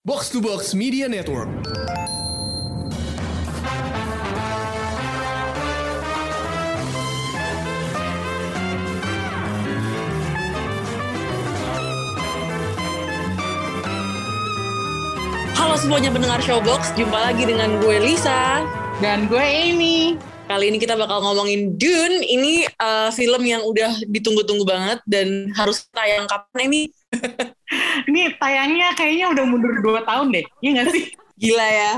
Box to Box Media Network. Halo semuanya pendengar Showbox, jumpa lagi dengan gue Lisa. Dan gue Amy. Kali ini kita bakal ngomongin Dune. Ini uh, film yang udah ditunggu-tunggu banget dan harus tayang kapan ini? Ini tayangnya kayaknya udah mundur 2 tahun deh. Iya gak sih? Gila ya.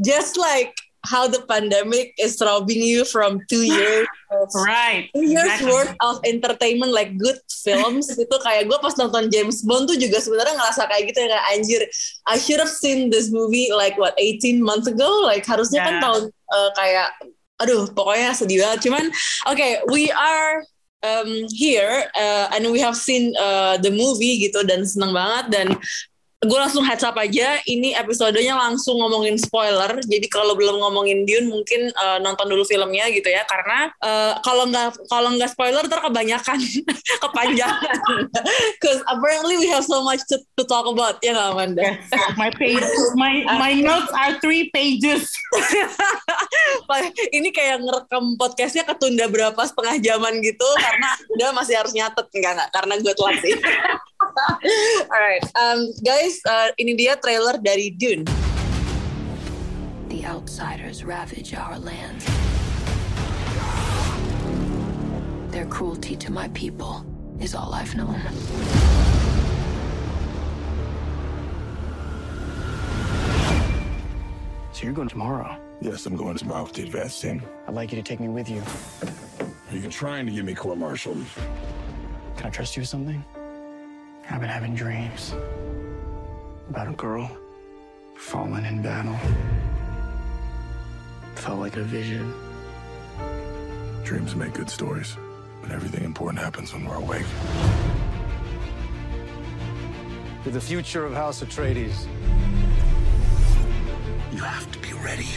Just like how the pandemic is robbing you from two years of Right. two years Exactly. worth of entertainment like good films itu kayak gue pas nonton James Bond tuh juga sebenarnya ngerasa kayak gitu ya kayak anjir I should have seen this movie like what 18 months ago like harusnya kan Yeah. tahun uh, kayak aduh pokoknya sedih banget cuman oke okay, we are um, here uh, and we have seen uh, the movie gitu dan seneng banget dan gue langsung heads up aja ini episodenya langsung ngomongin spoiler. Jadi kalau belum ngomongin Dune mungkin uh, nonton dulu filmnya gitu ya. Karena uh, kalau nggak kalau nggak spoiler ntar kebanyakan kepanjangan. Because apparently we have so much to, to talk about. Ya nggak Amanda? Yes. My page, my my notes are three pages. ini kayak ngerekam podcastnya ketunda berapa setengah jaman gitu karena udah masih harus nyatet. Enggak enggak karena gue telat sih alright um, guys uh, ini dia trailer dari Dune The outsiders ravage our land. Their cruelty to my people is all I've known. So you're going tomorrow. Yes, I'm going tomorrow with the advance team. I'd like you to take me with you. Are you trying to get me court-martialed. Can I trust you with something? I've been having dreams about a girl fallen in battle. Felt like a vision. Dreams make good stories, but everything important happens when we're awake. to the future of House Atreides. You have to be ready.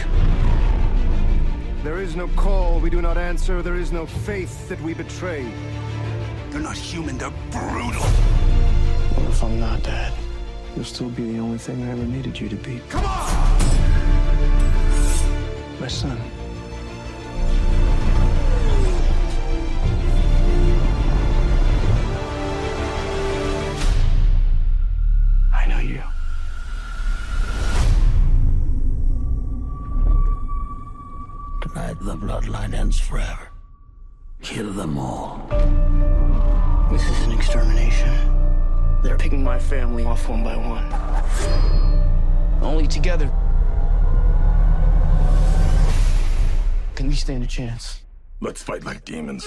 There is no call we do not answer. There is no faith that we betray. They're not human, they're brutal. What if I'm not dead? You'll still be the only thing I ever needed you to be. Come on! My son. I know you. Tonight, the bloodline ends forever. Kill them all. This is an extermination. They're picking my family off one by one. Only together can we stand a chance. Let's fight like demons.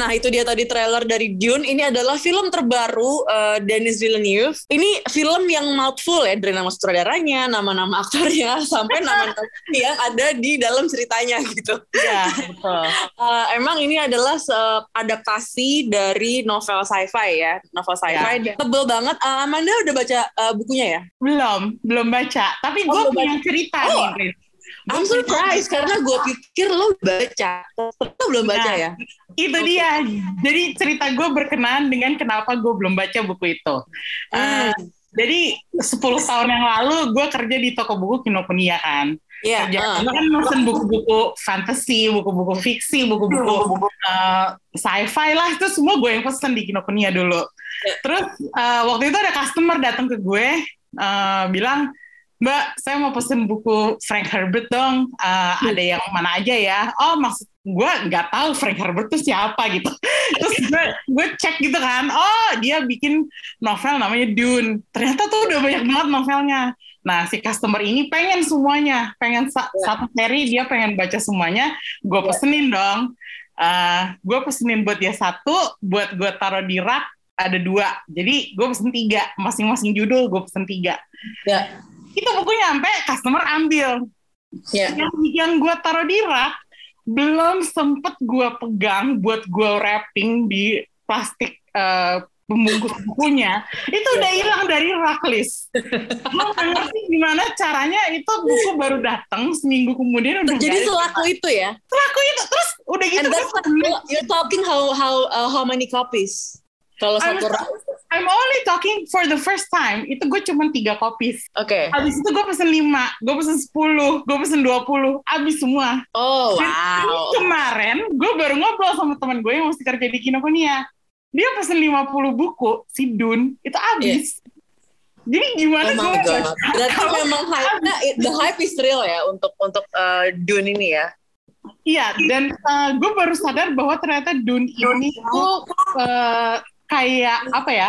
Nah itu dia tadi trailer dari Dune. Ini adalah film terbaru uh, Denis Villeneuve. Ini film yang mouthful ya dari nama sutradaranya, nama-nama aktornya, sampai nama-nama yang ada di dalam ceritanya gitu. Ya, betul. Uh, emang ini adalah adaptasi dari novel sci-fi ya, novel sci-fi. Ya. Tebel banget. Uh, Amanda udah baca uh, bukunya ya? Belum, belum baca. Tapi Oh, gue punya baca. cerita Oh. nih. I'm surprised karena gue pikir lo baca. Lo belum baca Nah, ya? Itu dia. Jadi cerita gue berkenaan dengan kenapa gue belum baca buku itu. Hmm. Uh, jadi 10 tahun yang lalu gue kerja di toko buku Kinokuniya kan. Iya. Kerja, uh. gue kan mesen buku-buku fantasy, buku-buku fiksi, buku-buku uh, sci-fi lah. Itu semua gue yang pesen di Kinokuniya dulu. Terus uh, waktu itu ada customer datang ke gue uh, bilang, Mbak, saya mau pesen buku Frank Herbert dong. Uh, Ada yang mana aja ya? Oh, maksud gue nggak tahu Frank Herbert tuh siapa gitu. Terus gue gue cek gitu kan, oh dia bikin novel namanya Dune. Ternyata tuh udah banyak banget novelnya. Nah si customer ini pengen semuanya, pengen sa Ya. satu seri dia pengen baca semuanya. Gue pesenin dong. Uh, gue pesenin buat dia satu, buat gue taruh di rak ada dua. Jadi gue pesen tiga, masing-masing judul gue pesen tiga. Ya. Itu buku nyampe, customer ambil. Ya. Yang, yang gue taruh di rak belum sempet gue pegang buat gue wrapping di plastik eh, pembungkus bukunya itu udah hilang dari rak list. Nggak ngerti gimana caranya itu buku baru datang seminggu kemudian udah Jadi selaku itu ya. selaku itu terus udah gitu And that's like, you're talking how how uh, how many copies? Kalau satu rak. I'm only talking for the first time itu gue cuma tiga copies Oke. Habis itu gue pesen 5, gue pesen 10, gue pesen 20, habis semua. Oh, Dan wow. kemarin gue baru ngobrol sama teman gue yang masih kerja di Kinokuniya. Dia pesen 50 buku, si Dun, itu habis. Jadi gimana Oh gue Berarti memang hype-nya, the hype is real ya untuk untuk uh, Dune ini ya. Iya, dan gue baru sadar bahwa ternyata Dun ini tuh eh, kayak apa ya,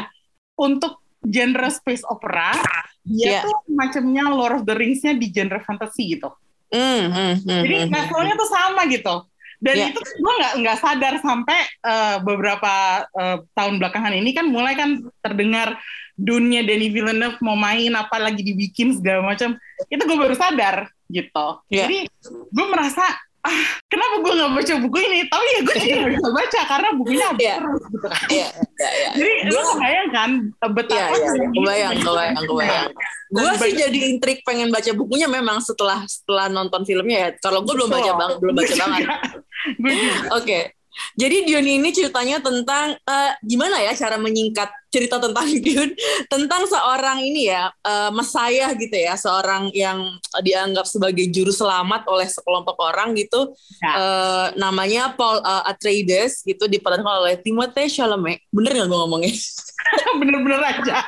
untuk genre space opera, dia Iya. tuh macamnya Lord of the Rings-nya di genre fantasy gitu. Hmm, hmm, hmm, Jadi hmm, hmm. levelnya tuh sama gitu. Dan Iya. itu gue nggak nggak sadar sampai eh, beberapa eh, tahun belakangan ini kan mulai kan terdengar dunia Denis Villeneuve mau main apa lagi dibikin segala macam. Itu gue baru sadar gitu. Iya. Jadi gue merasa ah kenapa gue nggak baca buku ini? Tapi ya gue juga nggak bisa baca karena bukunya habis Iya. terus gitu kan. Iya, iya, iya. Jadi lu Gua- kebayang kan betapa iya, film ini kebayang, kebayang, kebayang. Gue sih jadi intrik pengen baca bukunya memang setelah setelah nonton filmnya ya. Kalau gue belum baca banget, belum baca banget. Gue. Oke. Jadi Dune ini ceritanya tentang eh, gimana ya cara menyingkat cerita tentang Dune tentang seorang ini ya eh, Messiah gitu ya, seorang yang dianggap sebagai juru selamat oleh sekelompok orang gitu. Ya. Eh, namanya Paul eh, Atreides gitu diperankan oleh Timothée Chalamet. Bener nggak gue ngomongnya? Bener-bener aja.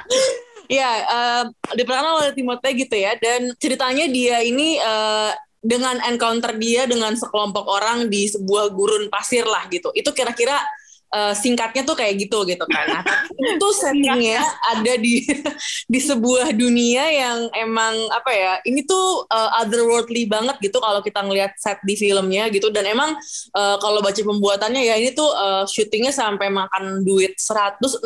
Ya, eh, diperankan oleh Timothée gitu ya. Dan ceritanya dia ini eh, dengan encounter dia dengan sekelompok orang di sebuah gurun pasir lah gitu. Itu kira-kira eh, singkatnya tuh kayak gitu gitu kan. Nah, tapi itu settingnya ada di di sebuah dunia yang emang apa ya? Ini tuh eh, otherworldly banget gitu kalau kita ngelihat set di filmnya gitu. Dan emang eh, kalau baca pembuatannya ya ini tuh eh, syutingnya sampai makan duit 165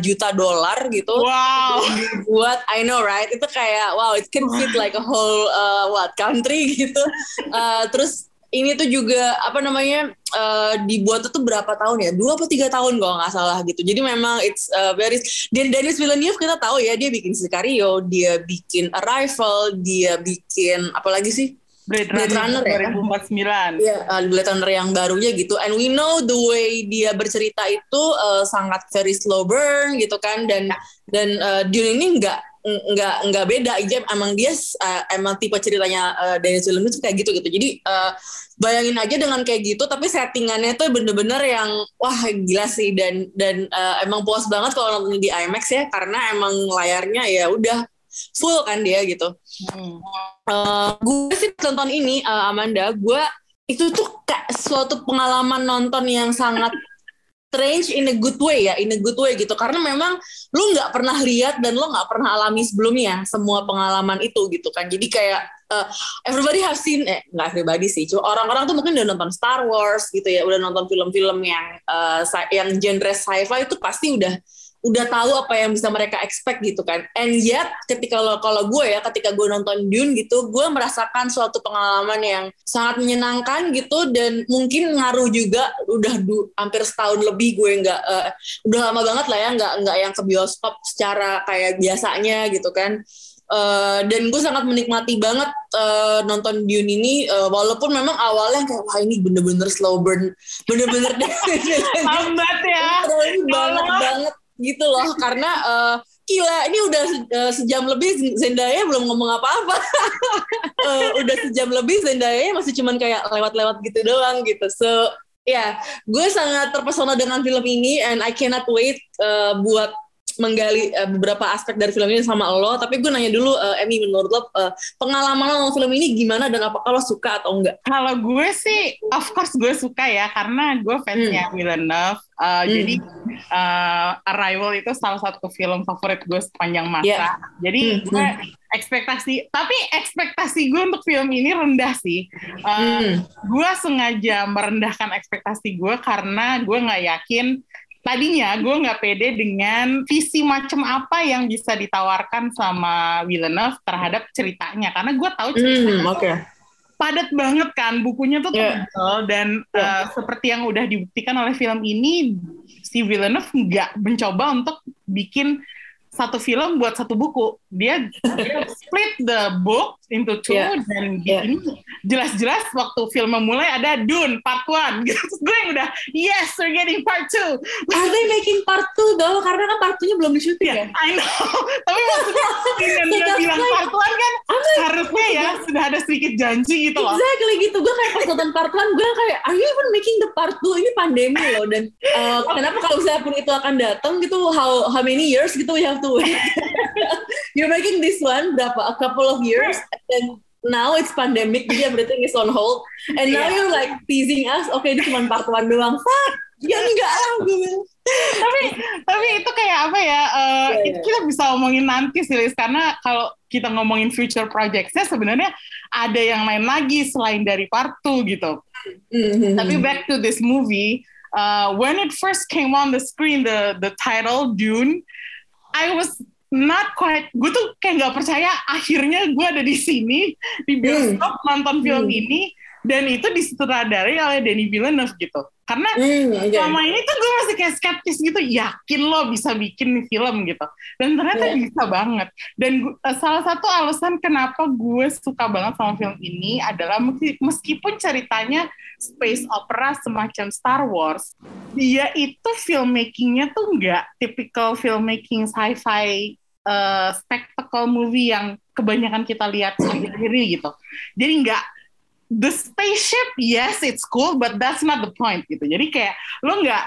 juta dolar gitu Wow. buat I know right itu kayak wow it can fit like a whole uh, what country gitu Uh, terus ini tuh juga apa namanya uh, dibuat itu berapa tahun ya dua atau tiga tahun kalau nggak salah gitu jadi memang it's uh, very dan Denis Villeneuve kita tahu ya dia bikin Sicario dia bikin Arrival dia bikin apa lagi sih Blade Blade Runner, Runner ya? 2049. Iya, uh, Blade Runner yang barunya gitu. And we know the way dia bercerita itu uh, sangat very slow burn gitu kan dan dan uh, Dune ini nggak nggak nggak beda. Aja emang dia uh, emang tipe ceritanya uh, Denis Villeneuve tuh kayak gitu gitu. Jadi uh, bayangin aja dengan kayak gitu tapi settingannya tuh bener-bener yang wah gila sih. Dan dan uh, emang puas banget kalau nonton di IMAX ya karena emang layarnya ya udah full kan dia gitu. Hmm. Eh, gue sih tonton ini eh, Amanda gue itu tuh kayak suatu pengalaman nonton yang sangat strange in a good way ya in a good way gitu. Karena memang lu nggak pernah lihat dan lu nggak pernah alami sebelumnya semua pengalaman itu gitu kan. Jadi kayak eh, everybody have seen eh nggak everybody sih. Cuma orang-orang tuh mungkin udah nonton Star Wars gitu ya udah nonton film-film yang sci- yang genre sci-fi itu pasti udah udah tahu apa yang bisa mereka expect gitu kan. And yet ketika lo kalau gue ya ketika gue nonton Dune gitu, gue merasakan suatu pengalaman yang sangat menyenangkan gitu dan mungkin ngaruh juga udah du, hampir setahun lebih gue nggak eh, udah lama banget lah ya nggak nggak yang ke bioskop secara kayak biasanya gitu kan. Eh, dan gue sangat menikmati banget eh, nonton Dune ini eh, walaupun memang awalnya kayak wah ini bener-bener slow burn bener-bener Lambat ya. banget banget gitu loh. Karena eh, gila ini udah eh, sejam lebih Zendaya belum ngomong apa-apa. Eh, udah sejam lebih Zendaya masih cuman kayak lewat-lewat gitu doang gitu. So ya gue sangat terpesona dengan film ini and I cannot wait eh, buat menggali uh, beberapa aspek dari film ini sama lo. Tapi gue nanya dulu, uh, Emmy menurut lo uh, pengalaman lo nonton film ini gimana dan apakah lo suka atau enggak? Kalau gue sih, of course gue suka ya karena gue fansnya Hmm. Villeneuve. Uh, Hmm. Jadi uh, Arrival itu salah satu film favorit gue sepanjang masa. Yeah. Jadi Hmm, gue ekspektasi, tapi ekspektasi gue untuk film ini rendah sih. Uh, Hmm. gue sengaja merendahkan ekspektasi gue karena gue nggak yakin tadinya gue nggak pede dengan visi macam apa yang bisa ditawarkan sama Villeneuve terhadap ceritanya karena gue tahu ceritanya Hmm, oke. padat banget kan bukunya tuh Yeah. tebal dan Yeah. uh, seperti yang udah dibuktikan oleh film ini si Villeneuve nggak mencoba untuk bikin satu film buat satu buku dia, dia split the book into two Yeah. dan di Yeah. ini jelas-jelas waktu film memulai ada Dune part one gitu Terus gue yang udah yes we're getting part two Are they making part 2 though? Karena kan part 2-nya belum di syuting ya ya. I know tapi maksudnya dengan dia bilang like- part one kan harusnya ya sudah ada sedikit janji gitu loh Exactly gitu. Gue kayak pas nonton part 1, gue kayak, are you even making the part 2? Ini pandemi loh. Dan uh, kenapa kalau misalnya pun itu akan datang gitu, how how many years gitu we have to wait. You're making this one berapa? A couple of years. And then now it's pandemic, jadi everything is on hold. And now Yeah. you're like teasing us, oke ini cuma part 1 doang. Fuck! Ya enggak lah gue bilang. tapi tapi itu kayak apa ya uh, Iya, itu iya. kita bisa omongin nanti sih Liz karena kalau kita ngomongin future projects-nya sebenarnya ada yang lain lagi selain dari part 2 gitu Mhm. tapi back to this movie uh, when it first came on the screen the the title Dune I was not quite. Gue tuh kayak nggak percaya. Akhirnya gue ada di sini di bioskop nonton film Hmm. ini. Dan itu disutradarai oleh Denis Villeneuve gitu. Karena Hmm, oke. selama ini tuh gue masih kayak skeptis gitu. Yakin lo bisa bikin film gitu. Dan ternyata Iya. bisa banget. Dan gu- eh, salah satu alasan kenapa gue suka banget sama film ini adalah meski- meskipun ceritanya space opera semacam Star Wars dia itu filmmakingnya tuh nggak typical filmmaking sci-fi eh, spectacle movie yang kebanyakan kita lihat ini gitu. Jadi nggak the spaceship yes it's cool but that's not the point gitu. Jadi kayak lo nggak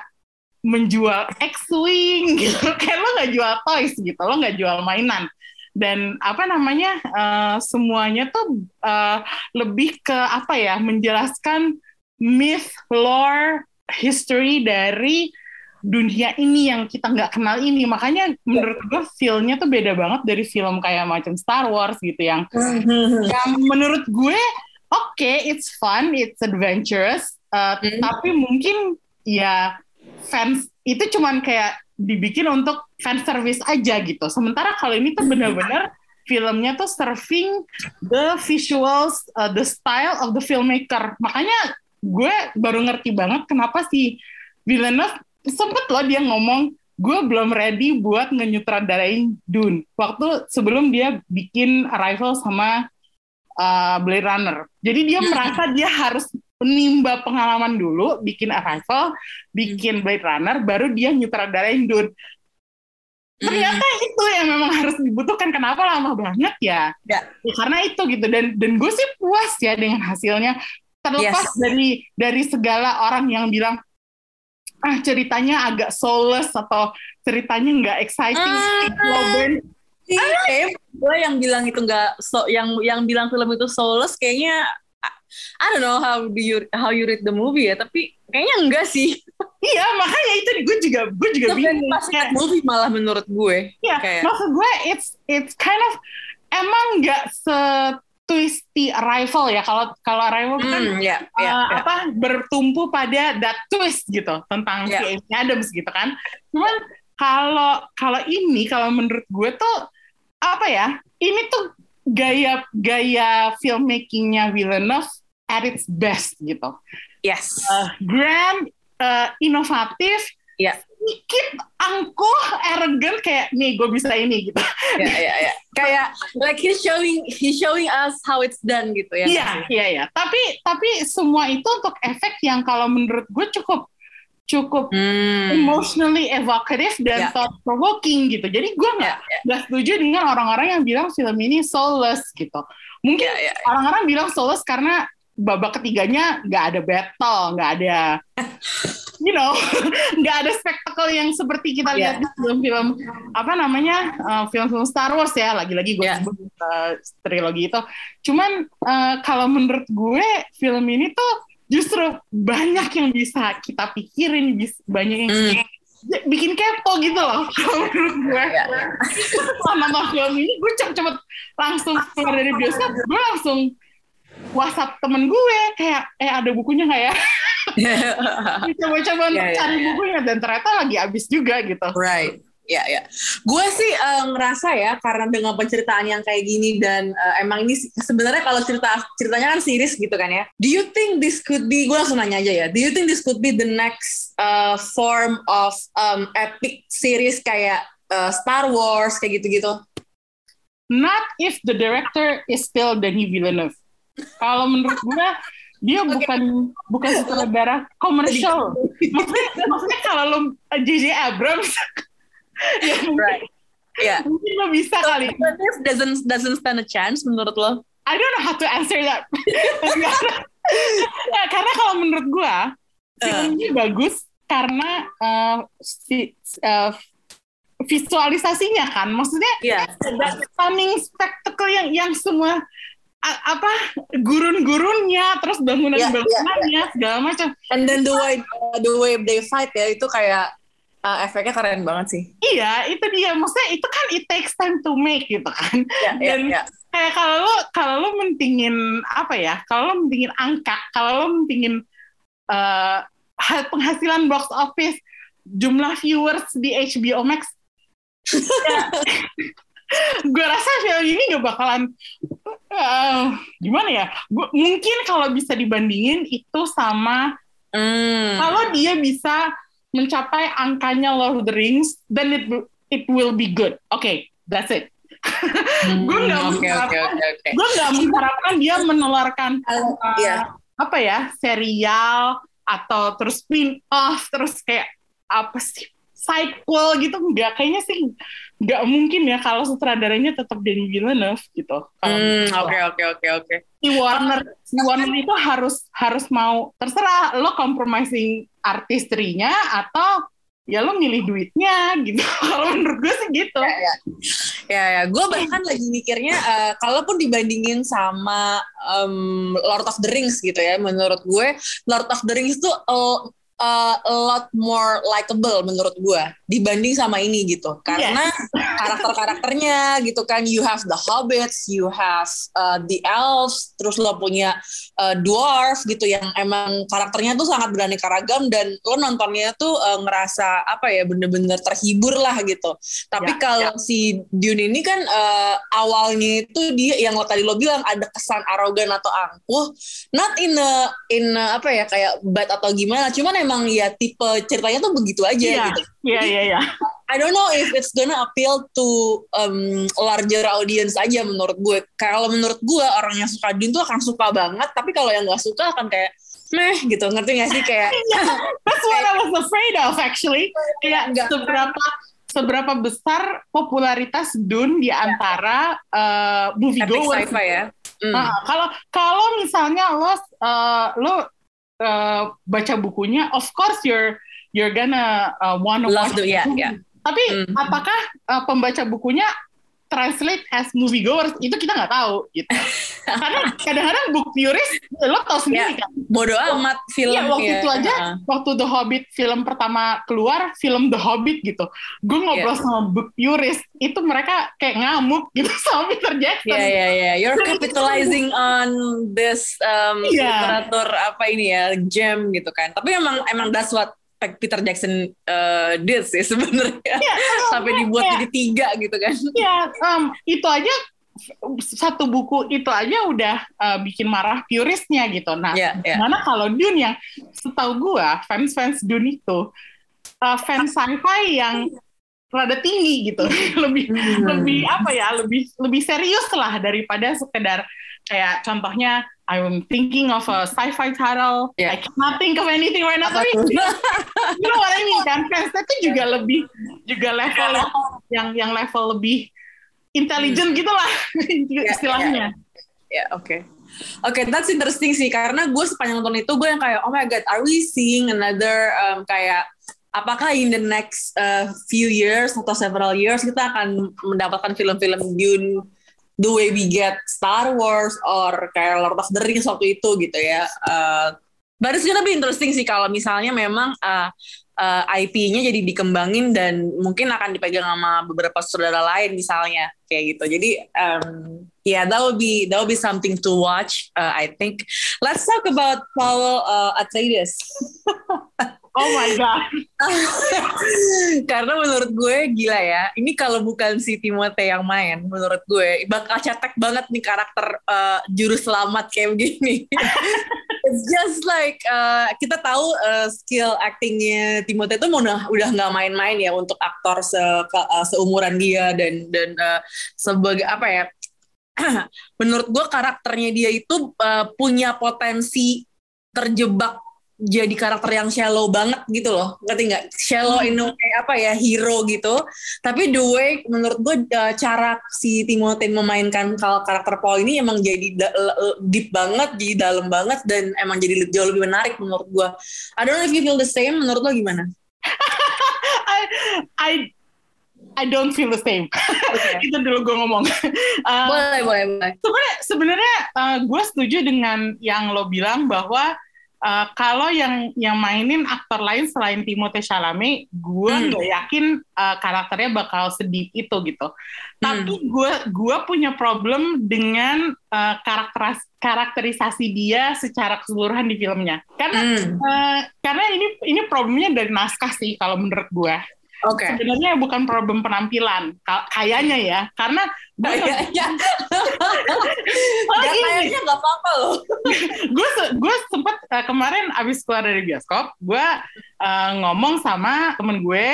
menjual X-wing gitu. Kayak lo nggak jual toys gitu lo nggak jual mainan. Dan apa namanya eh, semuanya tuh eh, lebih ke apa ya menjelaskan myth lore history dari dunia ini yang kita nggak kenal ini. Makanya menurut gue feel-nya tuh beda banget dari film kayak macam Star Wars gitu yang yang menurut gue oke it's fun it's adventurous uh, Hmm. tapi mungkin ya fans itu cuman kayak dibikin untuk fan service aja gitu. Sementara kalau ini tuh benar-benar filmnya tuh serving the visuals uh, the style of the filmmaker. Makanya gue baru ngerti banget kenapa si Villeneuve sempet loh dia ngomong gue belum ready buat ngenyutradarain Dune waktu sebelum dia bikin Arrival sama uh, Blade Runner. Jadi dia merasa dia harus menimba pengalaman dulu, bikin Arrival, bikin Blade Runner, baru dia nyutradarain Dune. Ternyata itu yang memang harus dibutuhkan. Kenapa lama banget ya? Ya. Ya, karena itu gitu. Dan dan gue sih puas ya dengan hasilnya. Terlepas Yes. dari dari segala orang yang bilang ah ceritanya agak soulless atau ceritanya nggak exciting, Ah. slow burn. Kayak gue yang bilang itu nggak so, yang yang bilang film itu soulless kayaknya I- don't know how do you how you read the movie ya tapi kayaknya enggak sih Iya, makanya itu gue juga gue juga bingung. pas Kayak- movie malah menurut gue Iya, kayak maksud gue it's it's kind of emang nggak se twisty arrival ya kalau kalau arrival kan hmm, ya, uh, ya, ya. apa bertumpu pada that twist gitu tentang Ya. si Amy Adams gitu kan. Cuman kalau kalau ini kalau menurut gue tuh apa ya? Ini tuh gaya gaya filmmakingnya Villeneuve at its best gitu. yes Uh, grand, uh, inovatif, Ya. sedikit angkuh, arrogant kayak nih gue bisa ini gitu. ya, ya, ya. kayak like he's showing he's showing us how it's done gitu ya Iya, iya, iya. Tapi tapi semua itu untuk efek yang kalau menurut gue cukup cukup Hmm. emotionally evocative dan Ya. thought provoking gitu. Jadi gue nggak Ya, ya. nggak setuju dengan orang-orang yang bilang film ini soulless gitu. Mungkin Ya, ya. orang-orang bilang soulless karena babak ketiganya nggak ada battle, nggak ada, you know, nggak ada spektakel yang seperti kita lihat Yeah. di film-film apa namanya uh, film-film Star Wars ya. Lagi-lagi gue Yeah. sebut uh, trilogi itu. Cuman uh, kalau menurut gue film ini tuh justru banyak yang bisa kita pikirin, banyak yang Hmm. bikin kepo gitu loh kalau menurut gue. Setelah nonton film ini gue cepet-cepet langsung keluar dari bioskop, gue langsung WhatsApp temen gue kayak eh ada bukunya nggak ya? Coba-coba Ya, ya, cari ya. bukunya dan ternyata lagi habis juga gitu. Right. Ya, ya. Gue sih eh, ngerasa ya karena dengan penceritaan yang kayak gini dan eh, emang ini sebenarnya kalau cerita ceritanya kan series gitu kan ya. Do you think this could be? Gue langsung nanya aja ya. Do you think this could be the next eh, form of um, epic series kayak eh, Star Wars kayak gitu-gitu? Not if the director is still Denis Villeneuve. Kalau menurut gue dia bukan bukan sutradara komersial. Maksudnya, maksudnya kalau lo J.J. Abrams, ya mungkin, Right. Ya. mungkin lo bisa kali. Villeneuve doesn't doesn't stand a chance menurut lo? I don't know how to answer that. Nah, karena kalau menurut gua film ini bagus karena uh, si, uh, visualisasinya kan, maksudnya Iya. ada stunning spectacle yang yang semua apa gurun-gurunnya, terus bangunan-bangunannya segala macam. And then the way the way they fight ya itu kayak eh, efeknya keren banget sih. Iya, itu dia. Maksudnya itu kan it takes time to make gitu kan. Ya, ya, Dan ya. kayak kalau lo kalau lo mentingin apa ya kalau lo mentingin angka kalau lo mentingin eh, ha- penghasilan box office jumlah viewers di HBO Max ya, gue rasa film ini gak bakalan eh, gimana ya Gua- mungkin kalau bisa dibandingin itu sama Hmm. kalau dia bisa mencapai angkanya Lord of the Rings then it will- it will be good oke that's it gue nggak Hmm, Oke oke mengharapkan oke oke. gue nggak mengharapkan dia menularkan Uh, uh, iya. apa ya serial atau terus spin off terus kayak apa sih sequel gitu nggak kayaknya sih nggak mungkin ya kalau sutradaranya tetap Denis Villeneuve gitu. Hmm, oke oke oke oke. si Warner si Warner itu harus harus mau terserah lo compromising artistrinya atau ya lo milih duitnya gitu. Kalau menurut gue sih gitu. Ya ya, gue bahkan lagi mikirnya eh, kalaupun dibandingin sama em, Lord of the Rings gitu ya, menurut gue Lord of the Rings tuh a, a- a lot more likable menurut gue dibanding sama ini gitu. Karena karakter-karakternya gitu kan, you have the hobbits, you have uh, the elves, terus lo punya uh, dwarf gitu yang emang karakternya tuh sangat beraneka ragam dan lo nontonnya tuh uh, ngerasa apa ya bener-bener terhibur lah gitu. Tapi Ya, kalau si Dune ini kan uh, awalnya itu dia yang lo tadi lo bilang ada kesan arogan atau angkuh, not in a, in a, apa ya kayak bad atau gimana, cuman emang ya tipe ceritanya tuh begitu aja Iya, gitu. iya iya iya I don't know if it's gonna appeal to um, larger audience aja menurut gue. Kalau menurut gue orang yang suka Dune tuh akan suka banget, tapi kalau yang nggak suka akan kayak meh gitu, ngerti gak sih kayak That's what I was afraid of actually. Kayak Nggak. seberapa seberapa besar popularitas Dune di antara uh, movie epic goers. sci-fi ya. Hmm. Nah, kalau kalau misalnya lo uh, lo uh, baca bukunya, of course you're you're gonna uh, wanna Love watch the ya. movie. Tapi Hmm. apakah uh, pembaca bukunya translate as movie goers itu kita nggak tahu gitu. Karena kadang-kadang book purist lo tau sendiri Ya, kan. Bodoh amat film Iya waktu ya. itu aja Heeh. waktu The Hobbit film pertama keluar film The Hobbit gitu gue ngobrol Iya. sama book purist itu mereka kayak ngamuk gitu sama Peter Jackson Ya ya ya, you're capitalizing on this um, Iya. literatur apa ini ya, gem gitu kan. Tapi emang emang that's what Peter Jackson uh, did sih sebenarnya. Sampai dibuat Iya. jadi tiga gitu kan. Iya, em, itu aja satu buku itu aja udah eh, bikin marah puristnya gitu. Nah, Iya, iya. mana kalau Dune yang setahu gua fans-fans Dune itu eh, fans sci-fi yang rada tinggi gitu, lebih Hmm. lebih apa ya, lebih lebih serius lah daripada sekedar kayak contohnya I'm thinking of a sci-fi title, Iya. I cannot think of anything right now. Tapi you know what I mean kan? Fansnya itu juga lebih juga level yang yang level lebih intelijen gitu lah istilahnya. Ya oke. Oke, that's interesting sih karena gue sepanjang nonton itu gue yang kayak oh my god, are we seeing another um, kayak apakah in the next uh, few years atau several years kita akan mendapatkan film-film Dune the way we get Star Wars or kayak Lord of the Rings waktu itu gitu ya. Uh, but it's gonna be interesting sih kalau misalnya memang uh, uh, IP-nya jadi dikembangin dan mungkin akan dipegang sama beberapa saudara lain misalnya kayak gitu. Jadi um, yeah, that would be that would be something to watch. Uh, I think. Let's talk about Paul uh, Atreides. Oh my god. Karena menurut gue gila ya. Ini kalau bukan si Timothée yang main, menurut gue bakal cetek banget nih karakter uh, juru selamat kayak begini. It's just like uh, kita tahu uh, skill actingnya Timothée itu udah udah nggak main-main ya untuk aktor se uh, seumuran dia dan dan uh, sebagai apa ya? menurut gue karakternya dia itu uh, punya potensi terjebak jadi karakter yang shallow banget gitu loh. Ngerti nggak? Shallow in a way apa ya hero gitu. Tapi the way menurut gue uh, cara si Timothy memainkan karakter Paul ini emang jadi deep banget jadi dalam banget dan emang jadi jauh lebih menarik menurut gue I don't know if you feel the same menurut lo gimana? I I I don't feel the same. itu dulu gue ngomong. Uh, boleh boleh boleh. sebenarnya sebenarnya uh, gue setuju dengan yang lo bilang bahwa uh, kalau yang yang mainin aktor lain selain Timothée Chalamet, gue Hmm. nggak yakin uh, karakternya bakal sedih itu gitu. Tapi gue gue punya problem dengan uh, karakter karakterisasi dia secara keseluruhan di filmnya. Karena Hmm. uh, karena ini ini problemnya dari naskah sih kalau menurut gue. Oke. Sebenarnya bukan problem penampilan, Ka- kayaknya ya. Karena kayaknya. Oh, ya kayaknya nggak apa-apa loh. Gue gue sempet uh, kemarin abis keluar dari bioskop gue uh, ngomong sama temen gue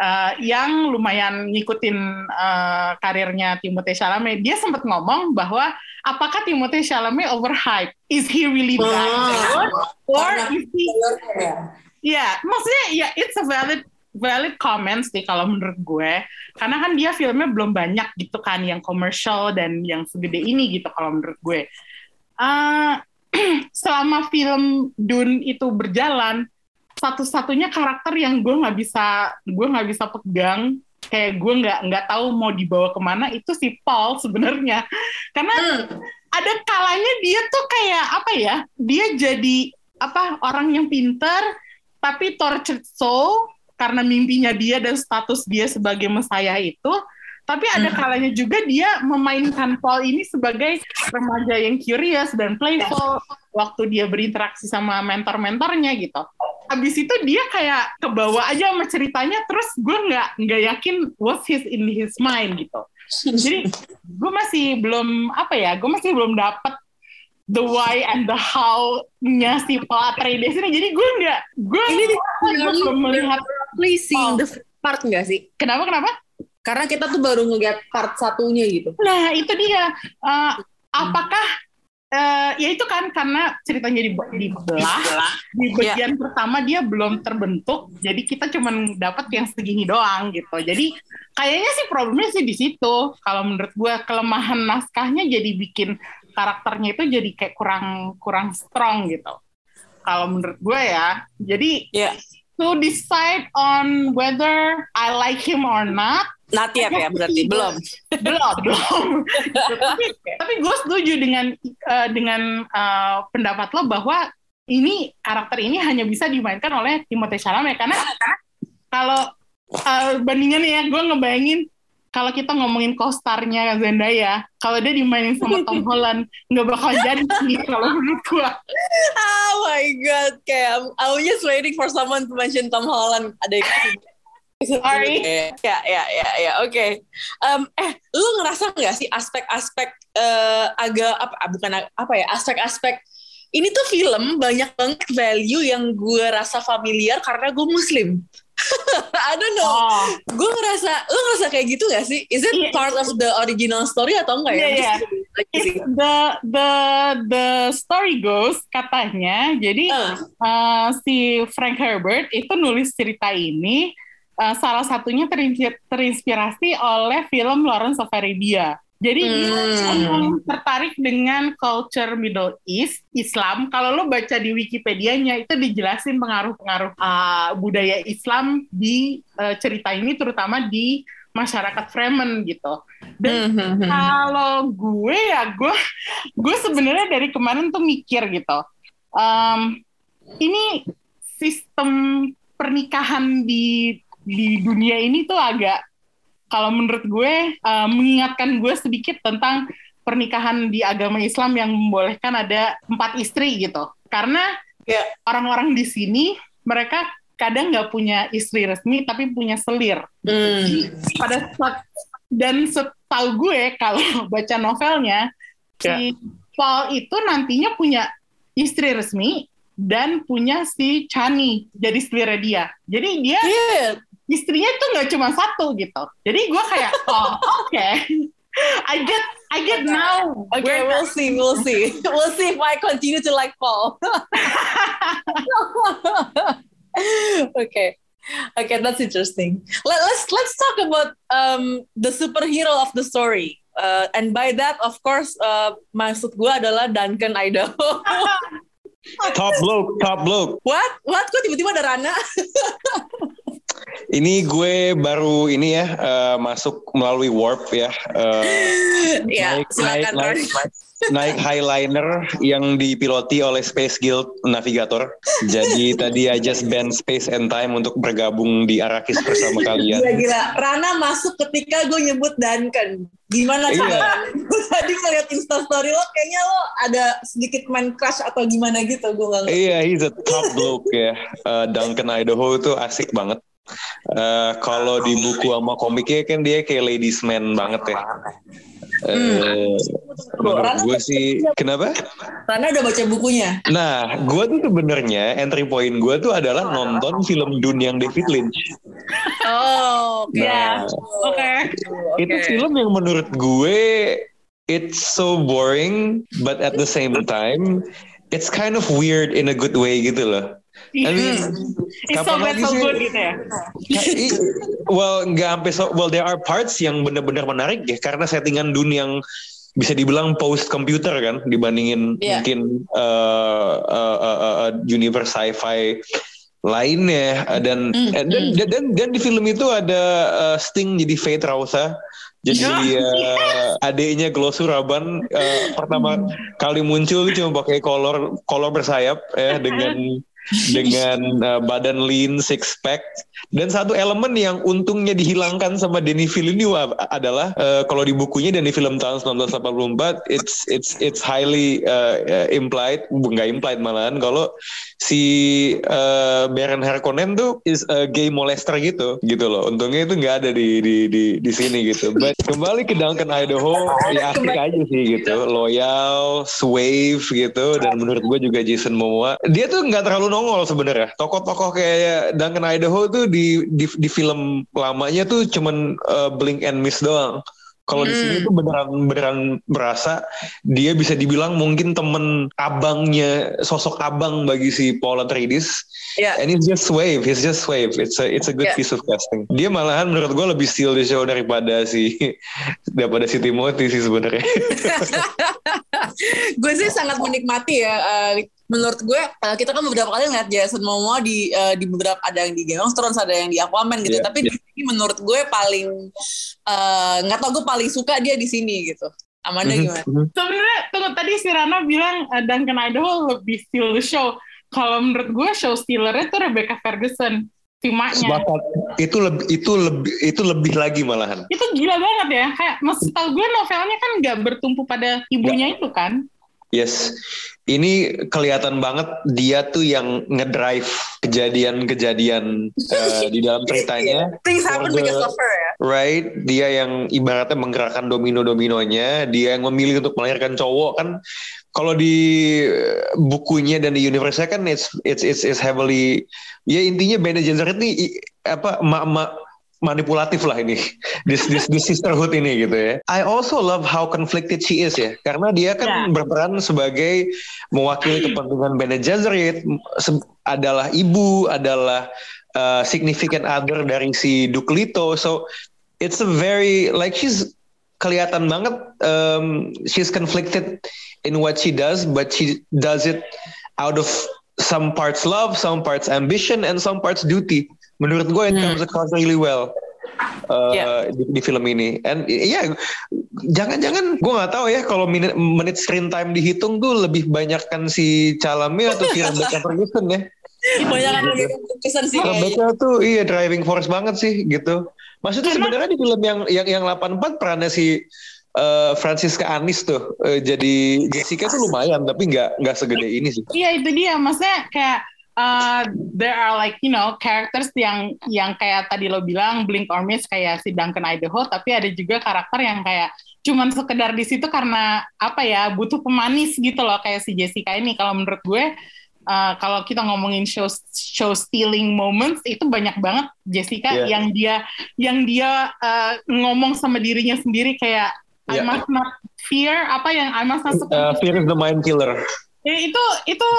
uh, yang lumayan ngikutin uh, karirnya Timothée Chalamet. Dia sempet ngomong bahwa apakah Timothée Chalamet overhyped? Is he really that good? Or Karena- is he ya? Maksudnya ya it's a valid valid comment sih kalau menurut gue. Karena kan dia filmnya belum banyak gitu kan yang komersial dan yang segede ini gitu kalau menurut gue. Ah, selama film Dune itu berjalan satu-satunya karakter yang gue nggak bisa gue nggak bisa pegang kayak gue nggak nggak tahu mau dibawa ke mana itu si Paul sebenarnya. Karena Hmm. ada kalanya dia tuh kayak apa ya dia jadi apa orang yang pinter tapi tortured soul karena mimpinya dia dan status dia sebagai mesayah itu tapi ada kalanya juga dia memainkan Paul ini sebagai remaja yang curious dan playful waktu dia berinteraksi sama mentor-mentornya gitu. Habis itu dia kayak kebawa aja sama ceritanya, terus gue nggak nggak yakin what's his in his mind gitu. Jadi gue masih belum apa ya, gue masih belum dapet the why and the how-nya si Paul Atreides ini. Jadi gue nggak, gue ini gue belum melihat pleasing Oh. the part nggak sih kenapa kenapa. karena kita tuh baru ngeliat part satunya gitu Nah, itu dia. Eh, apakah eh, ya itu kan karena ceritanya di dibelah di bagian pertama dia belum terbentuk, jadi kita cuman dapat yang segini doang gitu. Jadi kayaknya sih problemnya sih di situ. Kalau menurut gue kelemahan naskahnya jadi bikin karakternya itu jadi kayak kurang kurang strong gitu. Kalau menurut gue ya, jadi ya to decide on whether I like him or not, not yet ya berarti belum. belum belum. Tapi, tapi gue setuju dengan eh, dengan eh, pendapat lo bahwa ini karakter ini hanya bisa dimainkan oleh Timothée Chalamet. Karena kalau eh, bandingannya ya gue ngebayangin kalau kita ngomongin co-starnya Zendaya kalau dia dimainin sama Tom Holland nggak bakal jadi sih kalau menurut gue oh my god kayak I'm, I'm just waiting for someone to mention Tom Holland. Ada yang Sorry. ya ya ya ya oke. Eh lu ngerasa nggak sih aspek-aspek eh, agak apa ah, bukan apa ya aspek-aspek ini tuh film banyak banget value yang gue rasa familiar karena gue muslim I don't know oh gue ngerasa lu ngerasa kayak gitu gak sih is it Iya. part of the original story atau enggak ya Iya, iya. It's the the the story goes katanya jadi Eh, uh, si Frank Herbert itu nulis cerita ini uh, salah satunya terinspir- terinspirasi oleh film Lawrence of Arabia. Jadi dia Hmm. tertarik dengan culture Middle East, Islam. Kalau lo baca di Wikipedia-nya itu dijelasin pengaruh-pengaruh uh, budaya Islam di uh, cerita ini, terutama di masyarakat Fremen gitu. Dan Hmm, kalau gue ya gue gue sebenarnya dari kemarin tuh mikir gitu. Em, ini sistem pernikahan di di dunia ini tuh agak kalau menurut gue eh, mengingatkan gue sedikit tentang pernikahan di agama Islam yang membolehkan ada empat istri gitu. Karena Ya. orang-orang di sini mereka kadang nggak punya istri resmi tapi punya selir Hmm. pada saat dan setahu gue kalau baca novelnya si Paul itu nantinya punya istri resmi dan punya si Chani jadi setirnya dia. Jadi dia Shit. Istrinya tuh nggak cuma satu gitu. Jadi gue kayak oh oke, I get I get now. Okay, Where- we'll see, we'll see. We'll see if I continue to like Paul. okay. Okay, that's interesting. Let, let's let's talk about um, the superhero of the story. Uh, and by that, of course, uh, maksud gue adalah Duncan Idaho. Top bloke, top bloke. What? What? Kok tiba-tiba ada Rana? Ini gue baru ini ya eh, masuk melalui warp ya. Eh, ya, naik, silakan. naik, Ron. naik Highliner yang dipiloti oleh Space Guild Navigator. Jadi tadi I just band Space and Time untuk bergabung di Arrakis bersama kalian. Gila-gila. Rana masuk ketika gue nyebut Duncan. Gimana Iya. coba? Gue tadi ngeliat instastory lo, kayaknya lo ada sedikit main crush atau gimana gitu. Gue gak ngerti. Iya, he's a top bloke ya. Eh, Duncan Idaho itu asik banget. Eh, kalau di buku sama komiknya kan dia kayak ladies man banget ya. Eh, menurut gue sih, kenapa? Rana udah baca bukunya. Nah, gue tuh sebenarnya entry point gue tuh adalah nonton film Dune yang David Lynch. Oh, oke. Nah, Oke. itu film yang menurut gue it's so boring, but at the same time it's kind of weird in a good way gitu loh. I mean, It's so bad so good gitu ya. Well, nggak sampai so. Well, there are parts yang benar-benar menarik ya karena settingan Dune yang bisa dibilang post computer kan dibandingin Iya. mungkin uh, uh, uh, uh, uh, universe sci-fi lainnya. Dan, Mm, dan, dan dan dan di film itu ada uh, Sting jadi Fate Rausa jadi uh, adiknya Glosur Raban uh, pertama kali muncul cuma pakai kolor kolor bersayap ya dengan dengan uh, badan lean six pack. Dan satu elemen yang untungnya dihilangkan sama Denis Villeneuve adalah uh, kalau di bukunya dan di film tahun 1984 it's it's it's highly uh, uh, implied nggak implied malahan kalau si uh, Baron Harkonnen tuh is a gay molester gitu gitu loh. Untungnya itu nggak ada di di di di sini gitu. But kembali ke Duncan Idaho ya asik aja sih gitu. Loyal swave gitu dan menurut gue juga Jason Momoa. Dia tuh nggak terlalu nongol sebenarnya tokoh-tokoh kayak Duncan Idaho tuh di di, di film lamanya tuh cuman uh, blink and miss doang kalau di sini tuh beneran beneran berasa dia bisa dibilang mungkin temen abangnya sosok abang bagi si Paul Atreides Ya. and it's just wave it's just wave it's a it's a good Yeah. piece of casting dia malahan menurut gue lebih steal the show daripada si daripada si Timothy sih sebenarnya gue sih sangat menikmati ya. eh, menurut gue eh, kita kan beberapa kali ngeliat Jason Momoa di eh, di beberapa ada yang di Game of Thrones, ada yang di Aquaman gitu. Iya, Tapi di sini menurut gue paling eh, nggak tau gue paling suka dia di sini gitu. Amanda Mhm, gimana? mhm. Sebenarnya tunggu tadi si Rana bilang uh, Duncan Idaho lebih steal the show. Kalau menurut gue show stealernya tuh Rebecca Ferguson, si maknya. Sepakat. itu lebih itu lebih itu lebih lagi malahan Itu gila banget ya. Kayak maksud tau gue novelnya kan nggak bertumpu pada ibunya itu kan. Yes, ini kelihatan banget dia tuh yang ngedrive kejadian-kejadian eh, di dalam ceritanya, Things happen the- because of her ya. right? Dia yang ibaratnya menggerakkan domino-dominonya, dia yang memilih untuk melahirkan cowok kan. Kalau di eh, bukunya dan di universe kan it's it's it's, it's heavily ya intinya Bene Gesserit ini i- apa emak-emak manipulatif lah ini this, this this sisterhood ini gitu ya. I also love how conflicted she is ya karena dia kan Ya. berperan sebagai mewakili kepentingan Bene Gesserit se- adalah ibu adalah uh, significant other dari si Duke Leto so it's a very like she's kelihatan banget um, she's conflicted in what she does, but she does it out of some parts love, some parts ambition, and some parts duty. Menurut gue it Hmm. comes across really well. uh, Yeah. di, di film ini, and ya jangan-jangan gue nggak tahu ya kalau menit, menit screen time dihitung tuh lebih banyak kan si Calame atau si Rebecca Ferguson ya. Banyak lagi keputusan sih. Rebecca tuh iya driving force banget sih gitu. Maksudnya sebenarnya di film yang yang yang 84 perannya si eh, Francisca Anis tuh eh, jadi Jessica tuh lumayan tapi nggak nggak segede ini sih. Iya itu dia, maksudnya kayak uh, there are like you know characters yang yang kayak tadi lo bilang blink or miss kayak si Duncan Idaho, tapi ada juga karakter yang kayak cuman sekedar di situ karena apa ya butuh pemanis gitu loh kayak si Jessica ini. Kalau menurut gue uh, kalau kita ngomongin show show stealing moments itu banyak banget Jessica Iya. yang dia yang dia uh, ngomong sama dirinya sendiri kayak I Iya. must not fear apa yang I must not Uh, Fear is the Mind Killer. Ya, itu itu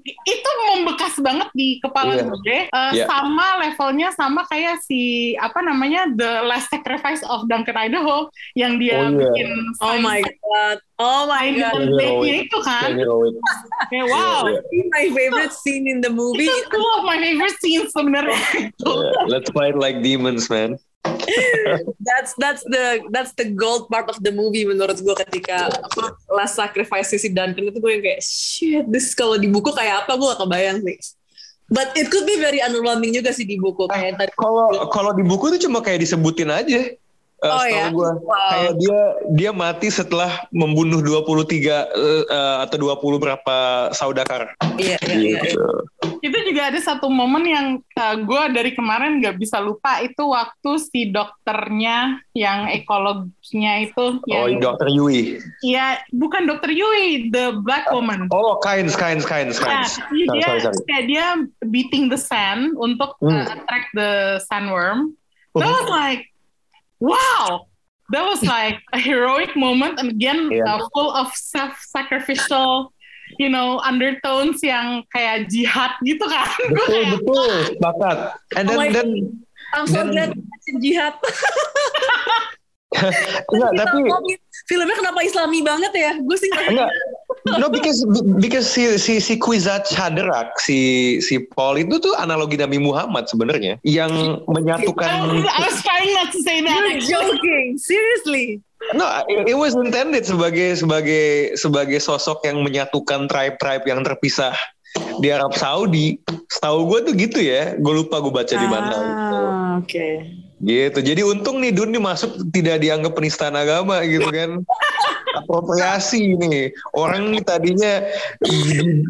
itu membekas banget di kepala Iya. gue Eh, Iya. sama levelnya sama kayak si apa namanya The Last Sacrifice of Duncan Idaho yang dia Oh, iya. bikin Oh my god. Oh my god. Bake-nya itu kan heroic. kayak wow Iya, Ini my favorite scene in the movie. itu two of my favorite scenes sebenarnya Yeah, Let's fight like demons, man. That's that's the that's the gold part of the movie menurut gue ketika apa, last sacrifice si Duncan itu gue yang kayak shit this kalau di buku kayak apa gue gak kebayang sih. But it could be very underwhelming juga sih di buku kayak tadi. Kalau kalau di buku tuh cuma kayak disebutin aja. Eh, Oh, ya? gua. Wow. Kayak dia dia mati setelah membunuh 23 eh, eh, atau 20 berapa saudakar. Iya iya iya. Gitu. itu juga ada satu momen yang uh, gue dari kemarin nggak bisa lupa itu waktu si dokternya yang ekolognya itu Oh, yang Dr. Yui. ya bukan dokter Yui the black woman Oh, Kains, Kains, Kains, Ya, Kains. iya, Sorry, dia sorry, sorry. kayak dia beating the sand untuk Hmm. uh, attract the sandworm. That Uh-huh. was like, wow, that was like a heroic moment and again Iya. uh, full of self-sacrificial, you know, undertones yang kayak jihad gitu kan. Betul, kayak, betul. Sepakat. And Oh then, my then I'm so Dan- glad jihad. enggak, tapi filmnya kenapa Islami banget ya? Gue sih nggak- enggak. No, because because si si si Quizat Shadrach, si si Paul itu tuh analogi Nabi Muhammad sebenarnya yang menyatukan I was, trying not to say that. You're joking, seriously. No, it, it was intended sebagai sebagai sebagai sosok yang menyatukan tribe-tribe yang terpisah di Arab Saudi. Setahu gue tuh gitu ya. Gue lupa gue baca di mana. Ah, oke. Gitu. Jadi untung nih Dun nih masuk tidak dianggap penistaan agama gitu kan. Apropriasi nih. Orang nih tadinya di,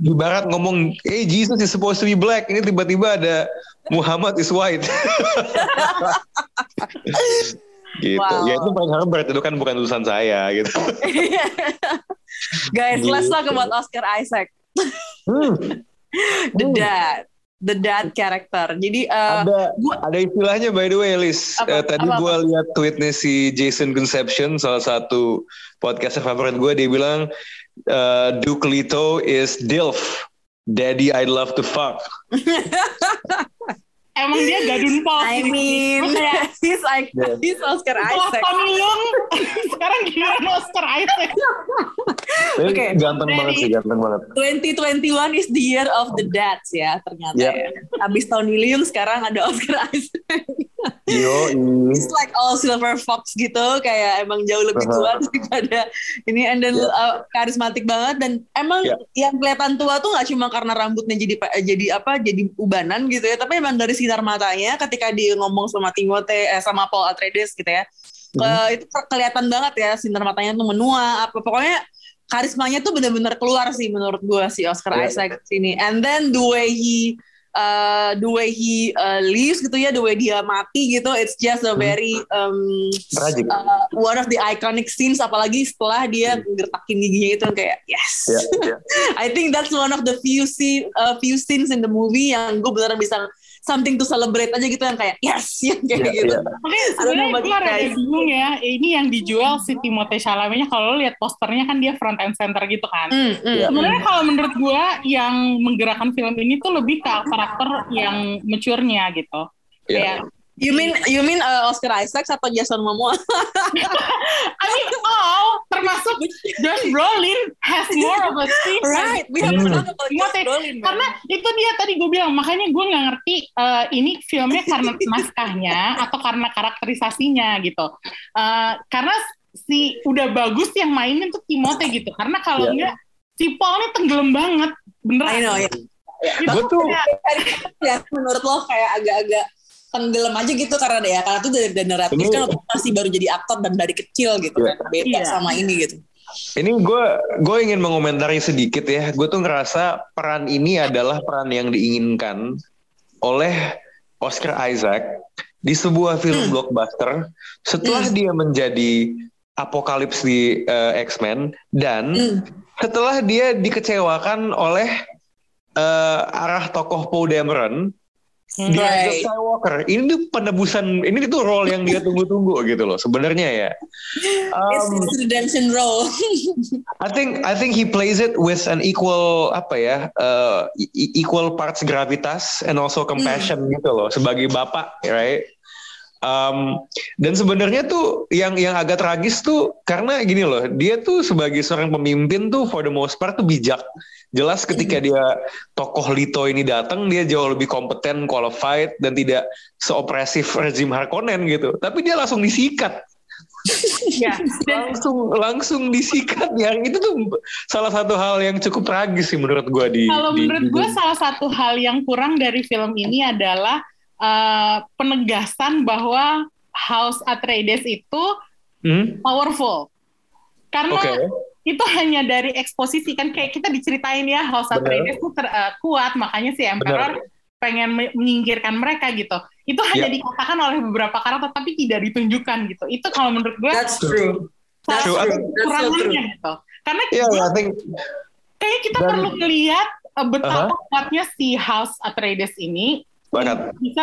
di barat ngomong, "Hey Jesus is supposed to be black." Ini tiba-tiba ada Muhammad is white. gitu. Wow. Ya itu paling Herbert itu kan bukan urusan saya gitu. Guys, let's talk Gitu. about Oscar Isaac, Hmm. the dad, the dad character. Jadi uh, ada gua- ada istilahnya by the way Liz Apa? Eh, tadi gue lihat tweetnya si Jason Conception salah satu podcaster favorit gue dia bilang eh, Duke Leto is DILF Daddy I'd love to fuck Emang dia gadun pol. I mean, kayak, he's like Yeah. he's Oscar Isaac. Tony Leung, sekarang giliran Oscar Isaac. Oke. ganteng banget sih ganteng banget 2021 is the year of the dads ya ternyata Yep. ya. Abis Tony Leung sekarang ada Oscar Isaac. yo It's like all silver fox gitu kayak emang jauh lebih tua daripada ini and then Yeah. uh, karismatik banget dan emang Yeah. yang kelihatan tua tuh nggak cuma karena rambutnya jadi pa- jadi apa jadi ubanan gitu ya tapi emang dari sinar matanya ketika dia ngomong sama Timothée eh, sama Paul Atreides gitu ya ke- itu ke- kelihatan banget ya sinar matanya tuh menua apa pokoknya karismanya tuh benar-benar keluar sih menurut gua si Oscar Yeah. Isaac sini and then the way he uh, the way he uh, leaves gitu ya, the way dia mati gitu, it's just a very um, Tragic. uh, one of the iconic scenes, apalagi setelah dia gertakin giginya itu kayak yes. Ya, ya. I think that's one of the few scene, uh, few scenes in the movie yang gue beneran bisa something to celebrate aja gitu yang kayak yes, yang kayak Ya, gitu. ya. Don't know sebenarnya gue rada bingung ya. Ini yang dijual si Timothée Chalamet-nya kalau lihat posternya kan dia front and center gitu kan. Mm, mm, mm. Sebenarnya kalau menurut gue yang menggerakkan film ini tuh lebih ke karakter yang mature-nya gitu. Ya. Kayak You mean you mean uh, Oscar Isaac atau Jason Momoa? I mean, all termasuk Josh Brolin has more of a scene. right, we have to talk about Josh Brolin. man. Karena itu dia tadi gue bilang, makanya gue nggak ngerti eh, ini filmnya karena naskahnya atau karena karakterisasinya gitu. Eh, karena si udah bagus yang mainin tuh Timote gitu. Karena kalau Iya. enggak si Paul ini tenggelam banget, beneran. I know, ya. Itu Gue tuh kayak- ya menurut lo kayak agak-agak tenggelam aja gitu karena ya karena tuh dari relatif Ini- kan masih baru jadi aktor dan dari kecil gitu Iya. kan beda Iya. sama ini gitu. Ini gue gue ingin mengomentari sedikit ya. Gue tuh ngerasa peran ini adalah peran yang diinginkan oleh Oscar Isaac di sebuah film blockbuster setelah dia menjadi apokalips di eh, X-Men dan Hmm. setelah dia dikecewakan oleh eh, arah tokoh Poe Dameron Right. Rise of Skywalker. Ini tuh penebusan, ini tuh role yang dia tunggu-tunggu gitu loh sebenarnya ya. Um, it's redemption role. I think I think he plays it with an equal apa ya uh, e- equal parts gravitas and also compassion gitu loh sebagai bapak right Um, dan sebenarnya tuh yang yang agak tragis tuh karena gini loh dia tuh sebagai seorang pemimpin tuh for the most part tuh bijak. Jelas ketika dia tokoh Lito ini datang dia jauh lebih kompeten qualified dan tidak seopresif rezim Harkonnen gitu. Tapi dia langsung disikat. Ya. Dan langsung langsung disikat. Yang itu tuh salah satu hal yang cukup tragis sih menurut gua di kalau di- menurut di- gue salah satu hal yang kurang dari film ini adalah eh, penegasan bahwa House Atreides itu Hmm? powerful. Karena Oke. itu hanya dari eksposisi kan kayak kita diceritain ya House. Atreides itu ter- eh, kuat makanya si Emperor pengen me- menyingkirkan mereka gitu. Itu hanya Ya. dikatakan oleh beberapa karakter tapi tidak ditunjukkan gitu. Itu kalau menurut gue That's true. true. That's so kekurangannya gitu. Karena gue- I think kayaknya kita Dan- perlu melihat uh, betapa Aha. kuatnya si House Atreides ini Banget. bisa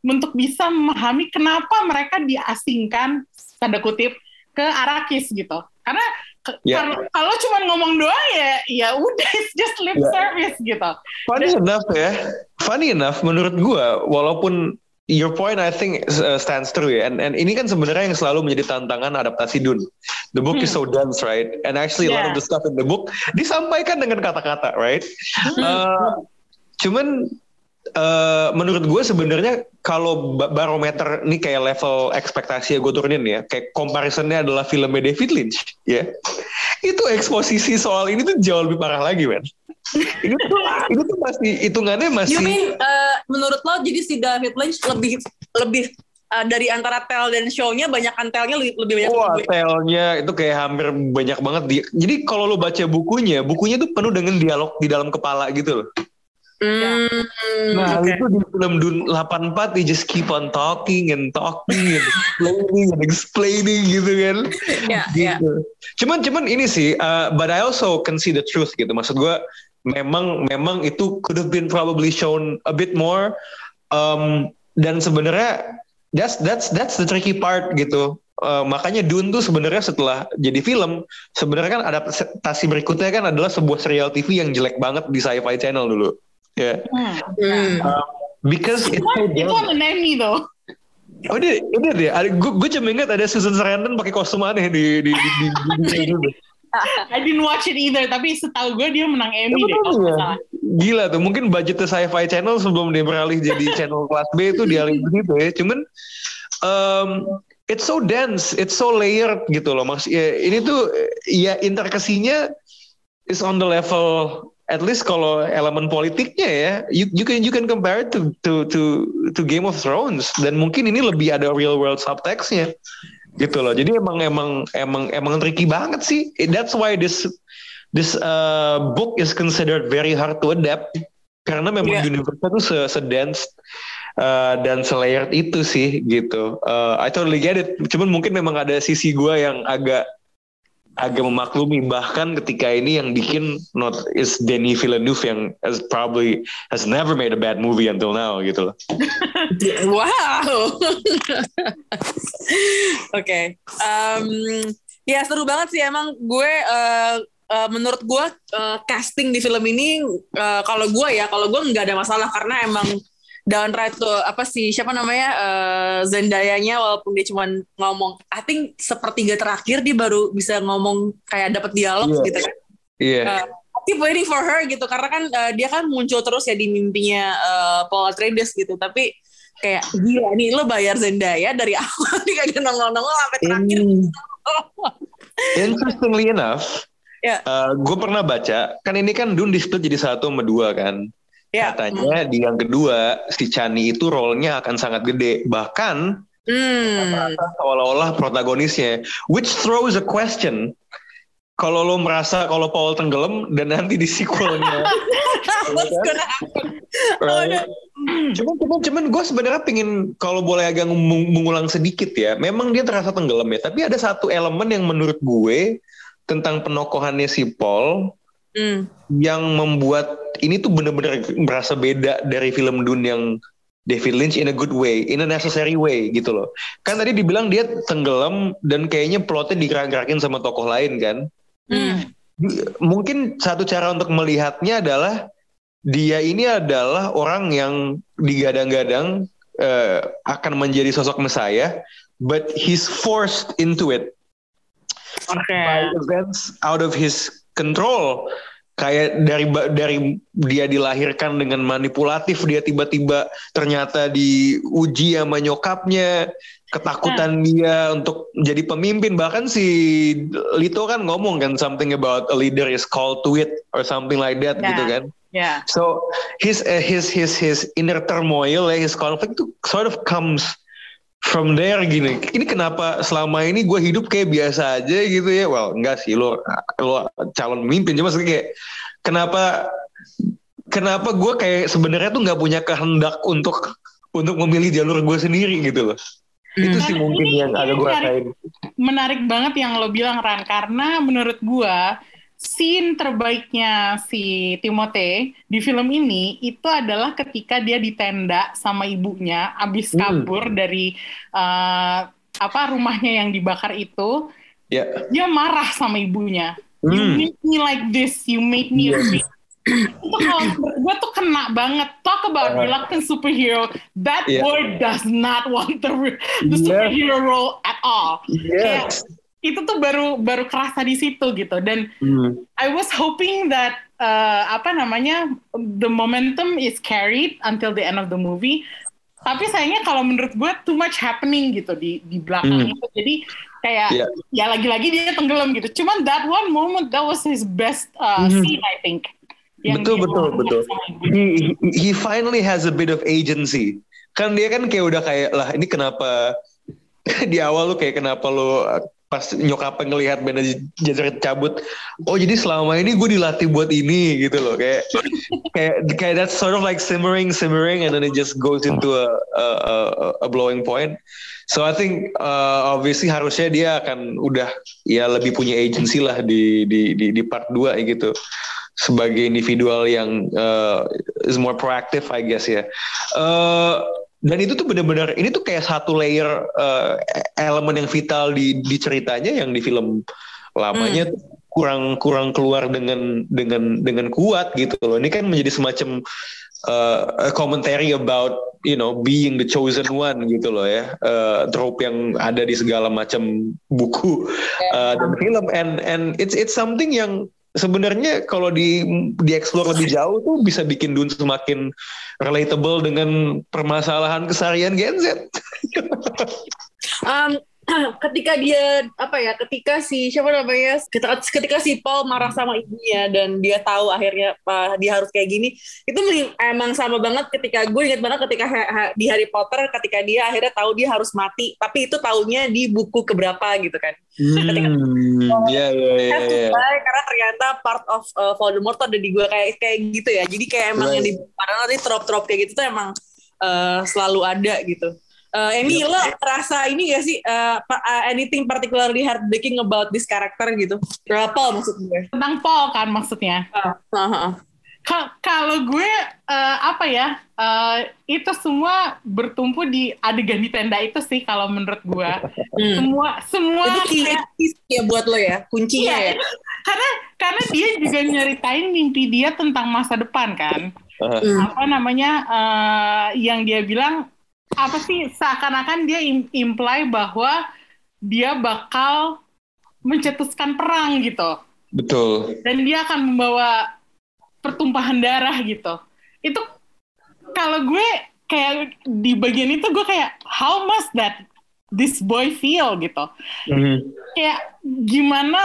untuk bisa memahami kenapa mereka diasingkan tanda kutip ke Arrakis gitu. Karena Ya. kalau kalau cuma ngomong doang ya ya udah it's just lip Ya. service gitu. funny enough ya, funny enough menurut gua walaupun your point I think uh, stands true ya, and, and ini kan sebenarnya yang selalu menjadi tantangan adaptasi Dune. The book is so dense, right? And actually a lot Hmm. Yeah. of the stuff in the book disampaikan dengan kata-kata, right? Hmm. Uh, cuman uh, menurut gue sebenarnya kalau ba- barometer ini kayak level ekspektasi ya gue turunin ya, kayak comparisonnya adalah filmnya David Lynch, ya. Itu eksposisi soal ini tuh jauh lebih parah lagi, man. ini tuh ini tuh masih hitungannya masih You mean uh, menurut lo jadi si David Lynch lebih lebih uh, dari antara tel dan show-nya banyak telnya lebih, lebih banyak Wah, lebih- telnya itu kayak hampir banyak banget. Di, jadi kalau lo baca bukunya, bukunya tuh penuh dengan dialog di dalam kepala gitu loh. Hmm, Nah, oke. itu di film Dune 84 they just keep on talking and talking and explaining and explaining gitu kan. Ya, ya. gitu. Cuman cuman ini sih, uh, but I also can see the truth gitu. Maksud gue memang memang itu could have been probably shown a bit more. Um, dan sebenarnya that's that's that's the tricky part gitu. Uh, makanya Dune tuh sebenarnya setelah jadi film, sebenarnya kan adaptasi berikutnya kan adalah sebuah serial TV yang jelek banget di Sci-Fi Channel dulu. Ya. Hmm. Hmm. Because it's so Itu dense. on the Emmy though. Oh dia, dia deh. Ada, gue, gue cuma ingat ada Susan Sarandon pakai kostum aneh di di di, di, di, di, di- I didn't watch it either, tapi setahu gue dia menang Emmy Ya, deh kalau ya. salah. Gila tuh, mungkin budgetnya Sci-Fi Channel sebelum dia beralih jadi channel kelas B itu dialih begitu ya. Cuman um, it's so dense, it's so layered gitu loh. Maksud ya, ini tuh ya interkesinya is on the level at least kalau elemen politiknya ya, you, you can you can compare it to to to to Game of Thrones dan mungkin ini lebih ada real world subtextnya gitu loh. Jadi emang emang emang emang tricky banget sih. That's why this this uh, book is considered very hard to adapt karena memang Yeah. universe-nya tuh se, se-dense uh, dan se-layered itu sih gitu. Uh, I totally get it. Cuman mungkin memang ada sisi gua yang agak agak memaklumi bahkan ketika ini yang bikin not is Denis Villeneuve yang has probably has never made a bad movie until now gitu loh. Wow. Oke. Em, ya seru banget sih emang gue eh, eh, menurut gue eh, casting di film ini eh, kalau gue ya kalau gue nggak ada masalah karena emang downright tuh apa sih siapa namanya uh, Zendaya-nya walaupun dia cuma ngomong I think sepertiga terakhir dia baru bisa ngomong kayak dapat dialog Iya. gitu kan. Iya. Uh, I keep waiting for her gitu karena kan uh, dia kan muncul terus ya di mimpinya uh, Paul Atreides gitu tapi kayak gila nih lo bayar Zendaya dari awal nih kagak nongol-nongol sampai terakhir. Interestingly enough, Ya. gue pernah baca, kan ini kan Dune di split jadi satu sama dua kan. Ya. Katanya di yang kedua, si Chani itu role-nya akan sangat gede. Bahkan Hmm. seolah-olah protagonisnya. Which throws a question. Kalau lo merasa kalau Paul tenggelam dan nanti di sequelnya. Happen? right? Cuman, cuman, cuman gue sebenarnya pingin kalau boleh agak meng- mengulang sedikit ya. Memang dia terasa tenggelam ya. Tapi ada satu elemen yang menurut gue tentang penokohannya si Paul Hmm. yang membuat ini tuh bener-bener merasa beda dari film Dune yang David Lynch in a good way, in a necessary way gitu loh. Kan tadi dibilang dia tenggelam dan kayaknya plotnya digerak-gerakin sama tokoh lain kan. Hmm. Mungkin satu cara untuk melihatnya adalah dia ini adalah orang yang digadang-gadang eh, akan menjadi sosok Messiah, but he's forced into it Oke. by events out of his control. Kayak dari dari dia dilahirkan dengan manipulatif, dia tiba-tiba ternyata diuji sama nyokapnya, ketakutan dia untuk jadi pemimpin. Bahkan si Lito kan ngomong kan something about a leader is called to it or something like that Ya. gitu kan. Ya. So his uh, his his his inner turmoil, ya, his conflict sort of comes from there gini. Ini kenapa selama ini gue hidup kayak biasa aja gitu ya? Well, enggak sih lo lo calon pemimpin cuma kayak kenapa kenapa gue kayak sebenarnya tuh nggak punya kehendak untuk untuk memilih jalur gue sendiri gitu loh. Itu sih mungkin ini- yang agak ini gue rasain. menarik banget yang lo bilang Ran karena menurut gua scene terbaiknya si Timothée di film ini itu adalah ketika dia di tenda sama ibunya abis Hmm. kabur dari eh, apa rumahnya yang dibakar itu Ya. dia marah sama ibunya you Hmm. made me like this you made me Yes. weak." itu kalau menurut gue tuh kena banget talk about Uh, reluctant superhero that Yeah. boy does not want the, the Yes. superhero role at all Yes. Itu tuh baru baru kerasa di situ gitu dan Hmm. I was hoping that uh, apa namanya the momentum is carried until the end of the movie tapi sayangnya kalau menurut gue too much happening gitu di di belakang Hmm. itu jadi kayak Iya. ya lagi-lagi dia tenggelam gitu cuman that one moment that was his best uh, Mhm. scene I think Yang betul dia betul betul. He, he finally has a bit of agency. Kan dia kan kayak udah kayak lah ini kenapa di awal lu kayak kenapa lu pas nyokapnya ngelihat Bene Gesserit cabut. Oh jadi selama ini gue dilatih buat ini gitu loh kayak kayak kayak that's sort of like simmering simmering and then it just goes into a a, a- a blowing point. So I think uh, obviously harusnya dia akan udah ya lebih punya agency lah di di di, di part 2 gitu sebagai individual yang uh, is more proactive I guess ya. Uh, dan itu tuh benar-benar ini tuh kayak satu layer uh, elemen yang vital di di ceritanya yang di film lamanya tuh kurang kurang keluar dengan dengan dengan kuat gitu loh. Ini kan menjadi semacam uh, a commentary about you know being the chosen one gitu loh ya. Uh, trope yang ada di segala macam buku uh, dan film and and it's it's something yang sebenarnya kalau di dieksplor lebih jauh tuh bisa bikin Dune semakin relatable dengan permasalahan keseharian Gen Z. Um, ketika dia apa ya ketika si siapa namanya ketika, ketika si Paul marah sama ibunya dan dia tahu akhirnya uh, dia harus kayak gini itu emang sama banget ketika gue ingat banget ketika ha- ha- di Harry Potter ketika dia akhirnya tahu dia harus mati tapi itu taunya di buku keberapa gitu kan Hmm, ya ya ya. Have to ya. die, karena ternyata part of uh, Voldemort ada di gue kayak kayak gitu ya jadi kayak emang yang di padahal nanti trop-trop kayak gitu tuh emang uh, selalu ada gitu Uh, Emi, lo rasa ini gak sih uh, uh, anything particularly heartbreaking about this character gitu? Berapa maksud gue? tentang Paul kan maksudnya ah, ah. Ka- kalau gue eh, apa ya eh, itu semua bertumpu di adegan di tenda itu sih kalau menurut gue Hmm. semua semua Itu kayak- ya buat lo ya, kuncinya Iya, ya. karena karena dia juga nyeritain mimpi dia tentang masa depan kan Uh, apa namanya eh, yang dia bilang apa sih seakan-akan dia im- imply bahwa dia bakal mencetuskan perang gitu betul. dan dia akan membawa pertumpahan darah gitu itu kalau gue kayak di bagian itu gue kayak how must that this boy feel gitu Mhm. kayak gimana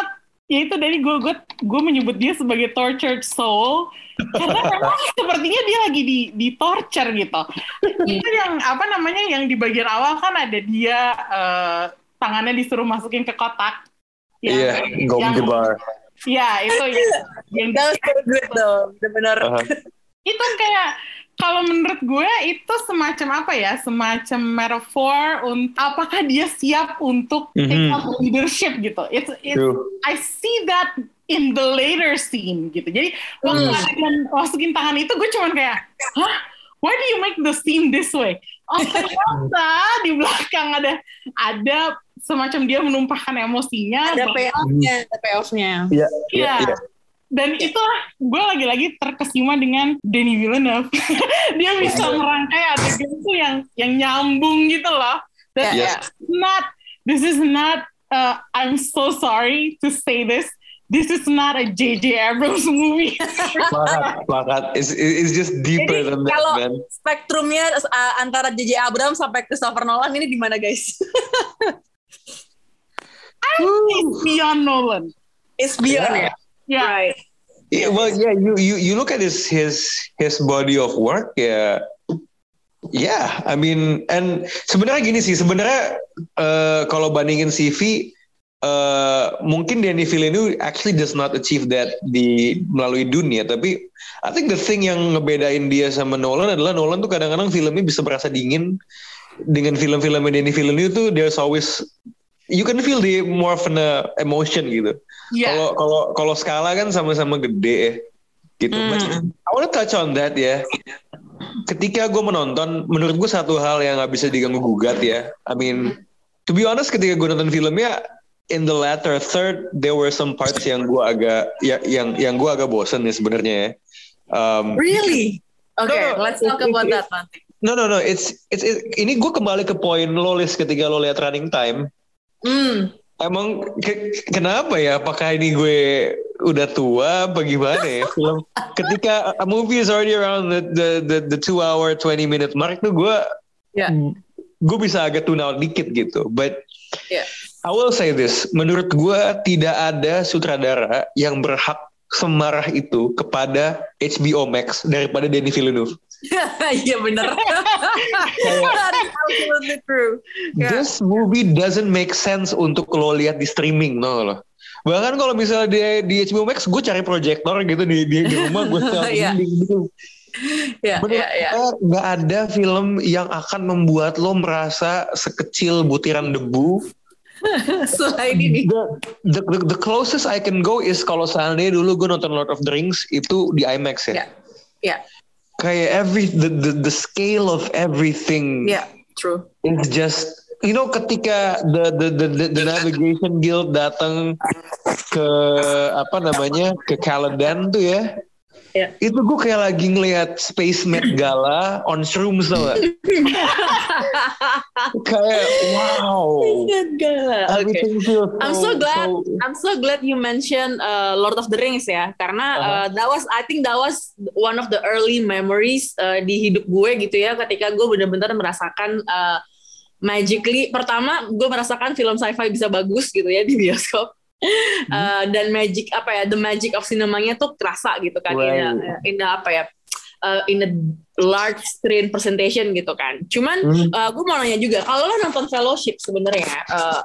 ya itu dari gue gue gue menyebut dia sebagai tortured soul karena memang sepertinya dia lagi di di torture gitu itu yang apa namanya yang di bagian awal kan ada dia eh, tangannya disuruh masukin ke kotak Iya, yang, Gom yang Gebar. ya itu yang, yang That was so good though, benar-benar. Uh-huh. itu kayak kalau menurut gue itu semacam apa ya semacam metafor untuk apakah dia siap untuk take Mhm. up leadership gitu it's, it's True. I see that in the later scene gitu jadi waktu Hmm. adegan masukin tangan itu gue cuman kayak hah why do you make the scene this way oh ternyata di belakang ada ada semacam dia menumpahkan emosinya Ada payoff-nya, ada payoff-nya. Iya, Iya. iya. Dan itulah gue lagi-lagi terkesima dengan Denis Villeneuve. dia bisa merangkai adegan itu yang yang nyambung gitu loh. Yes. it's not this is not uh, I'm so sorry to say this. This is not a J.J. Abrams movie. Sepakat, sepakat. It's, it's just deeper Jadi than that, kalau man. spektrumnya uh, antara J.J. Abrams sampai Christopher Nolan ini di mana guys? It's beyond Nolan. It's beyond Yeah. ya. Yeah. Right. Yeah, well, yeah, you you you look at his his his body of work, yeah, yeah. I mean, and sebenarnya gini sih, sebenarnya eh, kalau bandingin CV, eh, mungkin Danny Villeneuve actually does not achieve that di melalui dunia, tapi I think the thing yang ngebedain dia sama Nolan adalah Nolan tuh kadang-kadang filmnya bisa berasa dingin dengan film-filmnya Danny Villeneuve tuh there's always you can feel the more of an uh, emotion gitu. Yeah. Kalau kalau kalau skala kan sama-sama gede ya, gitu. But I wanna touch on that ya. Ketika gue menonton, menurut gue satu hal yang nggak bisa diganggu gugat ya. I mean, to be honest, ketika gue nonton filmnya, in the latter third, there were some parts yang gue agak, ya, yang yang gue agak bosen ya sebenarnya ya. Um, Really? Oke, No, no, let's talk about that nanti. no no no, it's it's it- ini gue kembali ke poin lo Lis, ketika lo lihat running time. Hmm. Emang ke- kenapa ya? Apakah ini gue udah tua apa gimana ya? Film ketika a movie is already around the the the, the two hour 20 minute mark tuh gue Ya. gue bisa agak tune out dikit gitu. But Ya. I will say this, menurut gue tidak ada sutradara yang berhak semarah itu kepada HBO Max daripada Denis Villeneuve. Iya bener. Absolutely true. Ya. This movie doesn't make sense untuk lo lihat di streaming, no lo. Bahkan kalau misalnya dia di HBO Max, gue cari proyektor gitu di di, di rumah gue Iya. gitu. Ya, Menurut ya, ya. nggak ada film yang akan membuat lo merasa sekecil butiran debu. Selain ini. The, the, the, the closest I can go is kalau seandainya dulu gue nonton Lord of the Rings itu di IMAX ya. Ya. Ya, Kayak every the, the the scale of everything ya, true. It's just you know ketika the the the, the, the navigation guild datang ke apa namanya ke Caladan tuh ya. Ya. Itu gue kayak lagi ngelihat Space Met Gala on shrooms tau gak? kayak wow. Everything feels I'm so glad. so- I'm so glad you mentioned uh, Lord of the Rings ya, karena uh, that was I think that was one of the early memories uh, di hidup gue gitu ya, ketika gue benar-benar merasakan uh, magically. Pertama, gue merasakan film sci-fi bisa bagus gitu ya di bioskop. Uh, dan magic apa ya, the magic of cinemanya tuh terasa gitu kan, in, a, in a apa ya, uh, in a large screen presentation gitu kan. Cuman Hmm. uh, gue mau nanya juga, kalau lo nonton Fellowship sebenarnya, uh,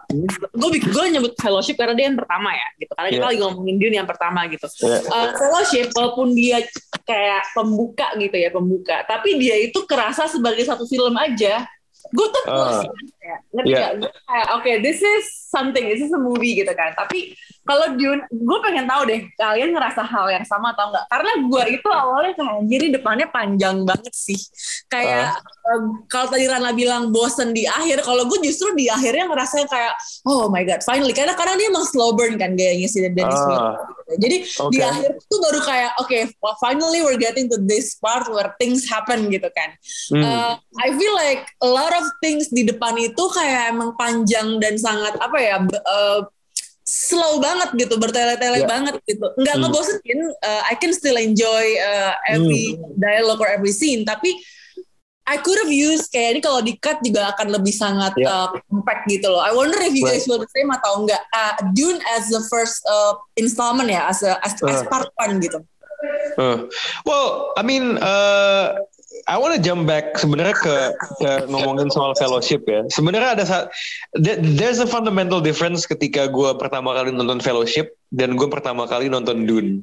gue gue nyebut Fellowship karena dia yang pertama ya, gitu. Karena kita Yeah. lagi ngomongin Dune yang pertama gitu. Yeah. Uh, Fellowship walaupun dia kayak pembuka gitu ya, pembuka, tapi dia itu kerasa sebagai satu film aja. Gue tuh Ah. Ya, ngerti nggak? Gue kayak oke, this is something, this is a movie gitu kan. Tapi kalau Dune, gue pengen tahu deh kalian ngerasa hal yang sama atau enggak? Karena gue itu awalnya kayak ini depannya panjang banget sih. Kayak eh, kalau tadi Rana bilang bosen di akhir, kalau gue justru di akhirnya ngerasa kayak oh my god, finally. Karena karena dia emang slow burn kan gayanya si. Villeneuve gitu. Jadi di Oke. akhir itu baru kayak oke, well, finally we're getting to this part where things happen gitu kan. Hmm. Uh, I feel like a lot of things di depan itu kayak emang panjang dan sangat apa ya uh, slow banget gitu bertele-tele Ya. banget gitu nggak Hmm. ngebosenin uh, I can still enjoy uh, every dialogue or every scene tapi I could have used kayak ini kalau di cut juga akan lebih sangat Ya. uh, compact gitu loh I wonder if you guys Right. feel the same atau enggak uh, Dune as the first uh, installment ya as a, as, as Uh. part one gitu Uh, well, I mean, uh, I want to jump back sebenarnya ke, ke ngomongin soal fellowship ya. Sebenarnya ada saat there- there's a fundamental difference ketika gue pertama kali nonton fellowship dan gue pertama kali nonton Dune.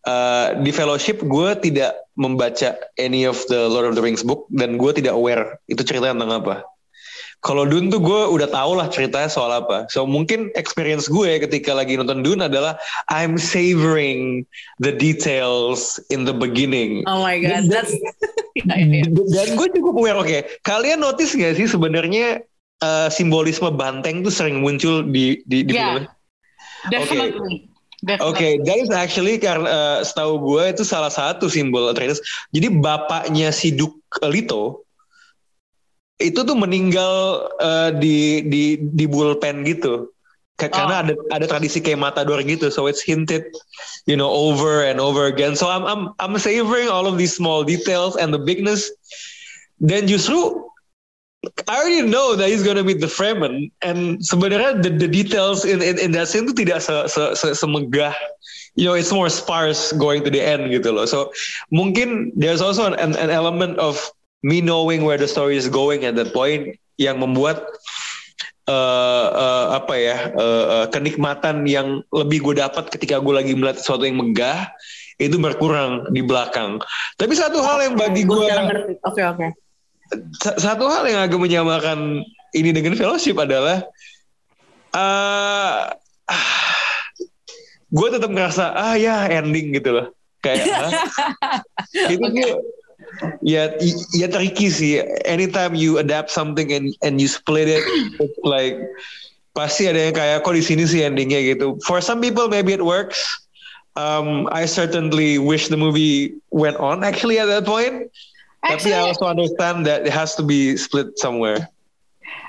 Uh, di fellowship gue tidak membaca any of the Lord of the Rings book dan gue tidak aware itu cerita tentang apa. Kalau Dune tuh gue udah tau lah ceritanya soal apa. So mungkin experience gue ketika lagi nonton Dune adalah I'm savoring the details in the beginning. oh my god that's Ya, ya, ya. Dan gue cukup aware, oke. Kalian notice gak sih sebenarnya uh, simbolisme banteng tuh sering muncul di di, di Yeah. film? Definitely. Oke, that is actually karena uh, setahu gue itu salah satu simbol Atreides. Jadi bapaknya si Duke Leto itu tuh meninggal uh, di di di bullpen gitu. Ka- Karena ada ada tradisi kayak matador gitu, so it's hinted, you know, over and over again. So I'm I'm I'm savoring all of these small details and the bigness. Dan justru I already know that he's gonna meet the Fremen, and sebenarnya the, the details in, in in that scene itu tidak se, se, se, semegah, you know, it's more sparse going to the end gitu loh. So mungkin there's also an, an, an element of me knowing where the story is going at that point yang membuat uh, uh, apa ya uh, uh, kenikmatan yang lebih gue dapat ketika gue lagi melihat sesuatu yang megah itu berkurang di belakang. Tapi satu hal yang bagi Gue oke oke. Sa- satu hal yang agak menyamakan ini dengan fellowship adalah uh, gue tetap ngerasa ah ya ending gitu loh. Kayak ah, itu y- ya tricky sih anytime you adapt something and and you split it it's like pasti ada yang kayak kok di sini sih endingnya gitu for some people maybe it works um, I certainly wish the movie went on actually at that point tapi Actually, I also understand that it has to be split somewhere.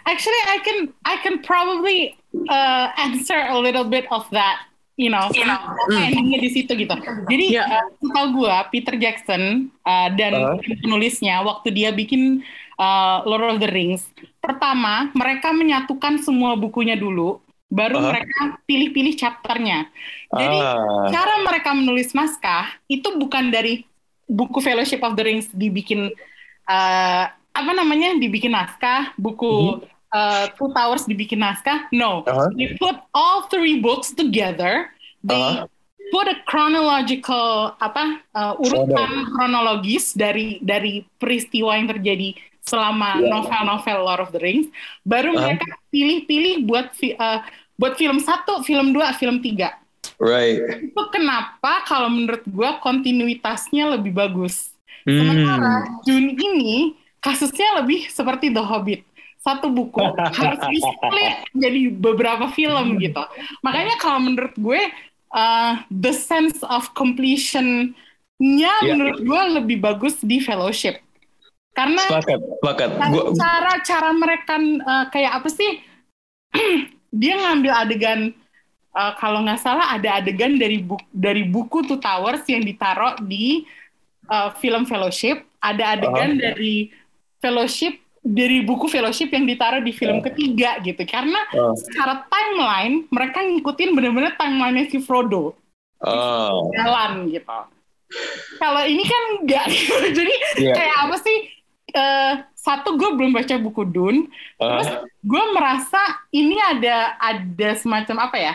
actually, I can I can probably uh, answer a little bit of that. You know, endingnya di situ gitu. Jadi, Yeah. uh, setahu gue, Peter Jackson uh, dan Uh-huh. penulisnya waktu dia bikin uh, Lord of the Rings, pertama mereka menyatukan semua bukunya dulu, baru Uh-huh. mereka pilih-pilih chapternya. Jadi Ah. cara mereka menulis naskah itu bukan dari buku Fellowship of the Rings dibikin uh, apa namanya dibikin naskah, buku uh, Two Towers dibikin naskah. No, Uh-huh. they put all three books together. They Uh-huh. put a chronological apa uh, urutan kronologis dari dari peristiwa yang terjadi selama novel-novel Lord of the Rings. Baru Uh-huh. mereka pilih-pilih buat fi- uh, buat film satu, film dua, film tiga Right. itu kenapa kalau menurut gue kontinuitasnya lebih bagus. Hmm. Sementara Dune ini kasusnya lebih seperti The Hobbit. Satu buku harus di split jadi beberapa film gitu. Makanya kalau menurut gue uh, the sense of completion-nya Yeah. menurut gue lebih bagus di Fellowship. Karena Sepakat, sepakat. Gua, cara cara mereka uh, kayak apa sih dia ngambil adegan uh, kalau nggak salah ada adegan dari buku dari buku Two Towers yang ditaruh di uh, film Fellowship ada adegan dari Fellowship dari buku Fellowship yang ditaruh di film ketiga gitu karena Oh. secara timeline mereka ngikutin bener-bener timeline si Frodo oh. jalan gitu. Kalau ini kan enggak gitu. Jadi Iya. kayak apa sih? eh, satu gue belum baca buku Dune, terus Ah. gue merasa ini ada ada semacam apa ya?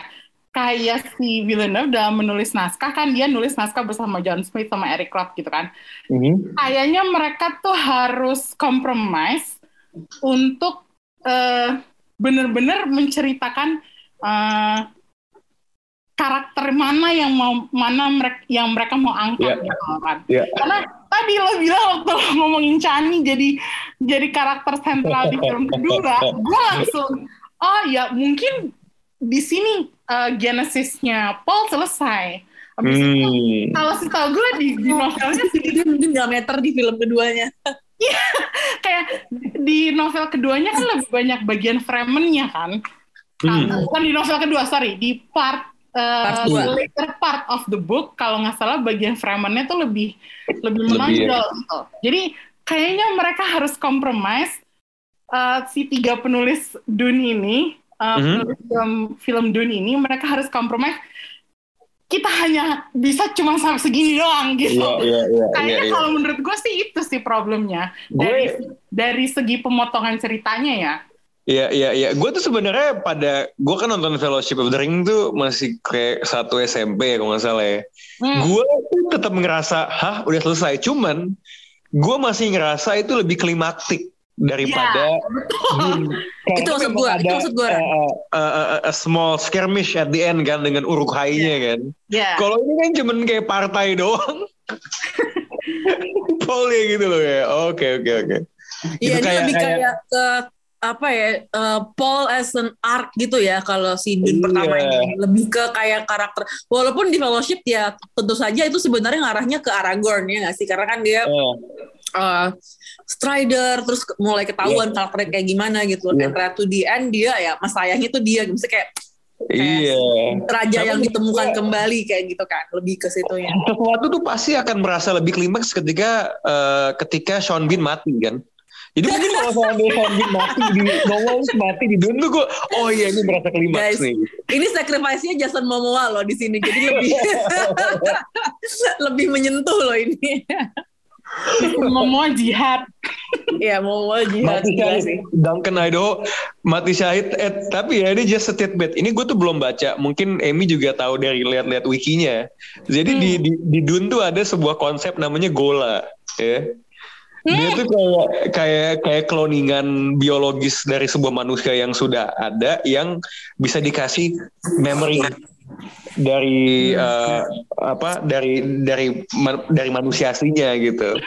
Kayak si Villeneuve dalam menulis naskah kan dia nulis naskah bersama John Smith sama Eric Clark gitu kan. Mhm. Kayaknya mereka tuh harus compromise untuk eh, bener-bener menceritakan eh, karakter mana yang mau mana mereka yang mereka mau angkat Iya. gitu kan. Iya. Karena tadi lo bilang waktu lo ngomongin Chani jadi jadi karakter sentral di film kedua, gue langsung oh ya mungkin di sini eh, genesisnya Paul selesai. Habis itu Hmm. kalau setahu gue di, di novelnya sih Dia mungkin gak meter di film keduanya. Kayak di novel keduanya kan lebih banyak bagian fragmentnya kan. Hmm. Nah, bukan di novel kedua, sorry, di part Part uh, dua. later part of the book kalau nggak salah bagian fragmentnya tuh lebih lebih Lebih, menonjol gitu. Jadi kayaknya mereka harus compromise uh, si tiga penulis Dune ini, uh, Mhm. penulis film film Dune ini mereka harus compromise. Kita hanya bisa cuma sampai segini doang gitu. Iya, iya, iya, iya, Kayaknya iya. kalau menurut gue sih itu sih problemnya dari Gue dari segi pemotongan ceritanya ya. Iya iya iya. Gue tuh sebenarnya pada gue kan nonton Fellowship of the Ring tuh masih kayak satu SMP ya kalau nggak salah ya. Hmm. Gue tuh tetap ngerasa, hah udah selesai. Cuman gue masih ngerasa itu lebih klimaktik daripada. Karena Itu maksud gua, itu maksud gua, uh, uh, uh, a small skirmish at the end kan dengan Urukhai-nya kan. Ya. Kalau ini kan cuman kayak partai doang. Paul ya gitu loh ya. Oke oke oke. Iya, ini kayak- lebih kayak- kayak ke apa ya eh, Paul as an arc gitu ya kalau si Dune Iya. pertama ini lebih ke kayak karakter walaupun di Fellowship ya tentu saja itu sebenarnya ngarahnya ke Aragorn ya nggak sih karena kan dia Eh, eh, Strider terus mulai ketahuan karakternya kayak gimana gitu and right to the end dia ya mas sayangnya tuh dia misalnya kayak Iya. raja Tapi yang menurut ditemukan gua- kembali kayak gitu kan lebih ke situnya sesuatu tuh pasti akan merasa lebih klimaks ketika eh, ketika Sean Bean mati kan. Jadi mungkin kalau Sean Bean mati di nongol mati di Dune tuh gue, oh iya ini merasa klimaks Guys, nih. ini sacrifice-nya Jason Momoa loh di sini jadi lebih lebih menyentuh loh ini Mau jihad. ya Momoa jihad Mati syahid, sih Duncan Idaho mati syahid. Eh, tapi ya ini just a tidbit. Ini gue tuh belum baca. Mungkin Amy juga tahu dari lihat-lihat wikinya. Jadi di, di di Dune tuh ada sebuah konsep namanya Gola, ya. Dia tuh kayak kayak kayak kloningan biologis dari sebuah manusia yang sudah ada yang bisa dikasih memory dari eh, apa dari dari dari manusia aslinya gitu.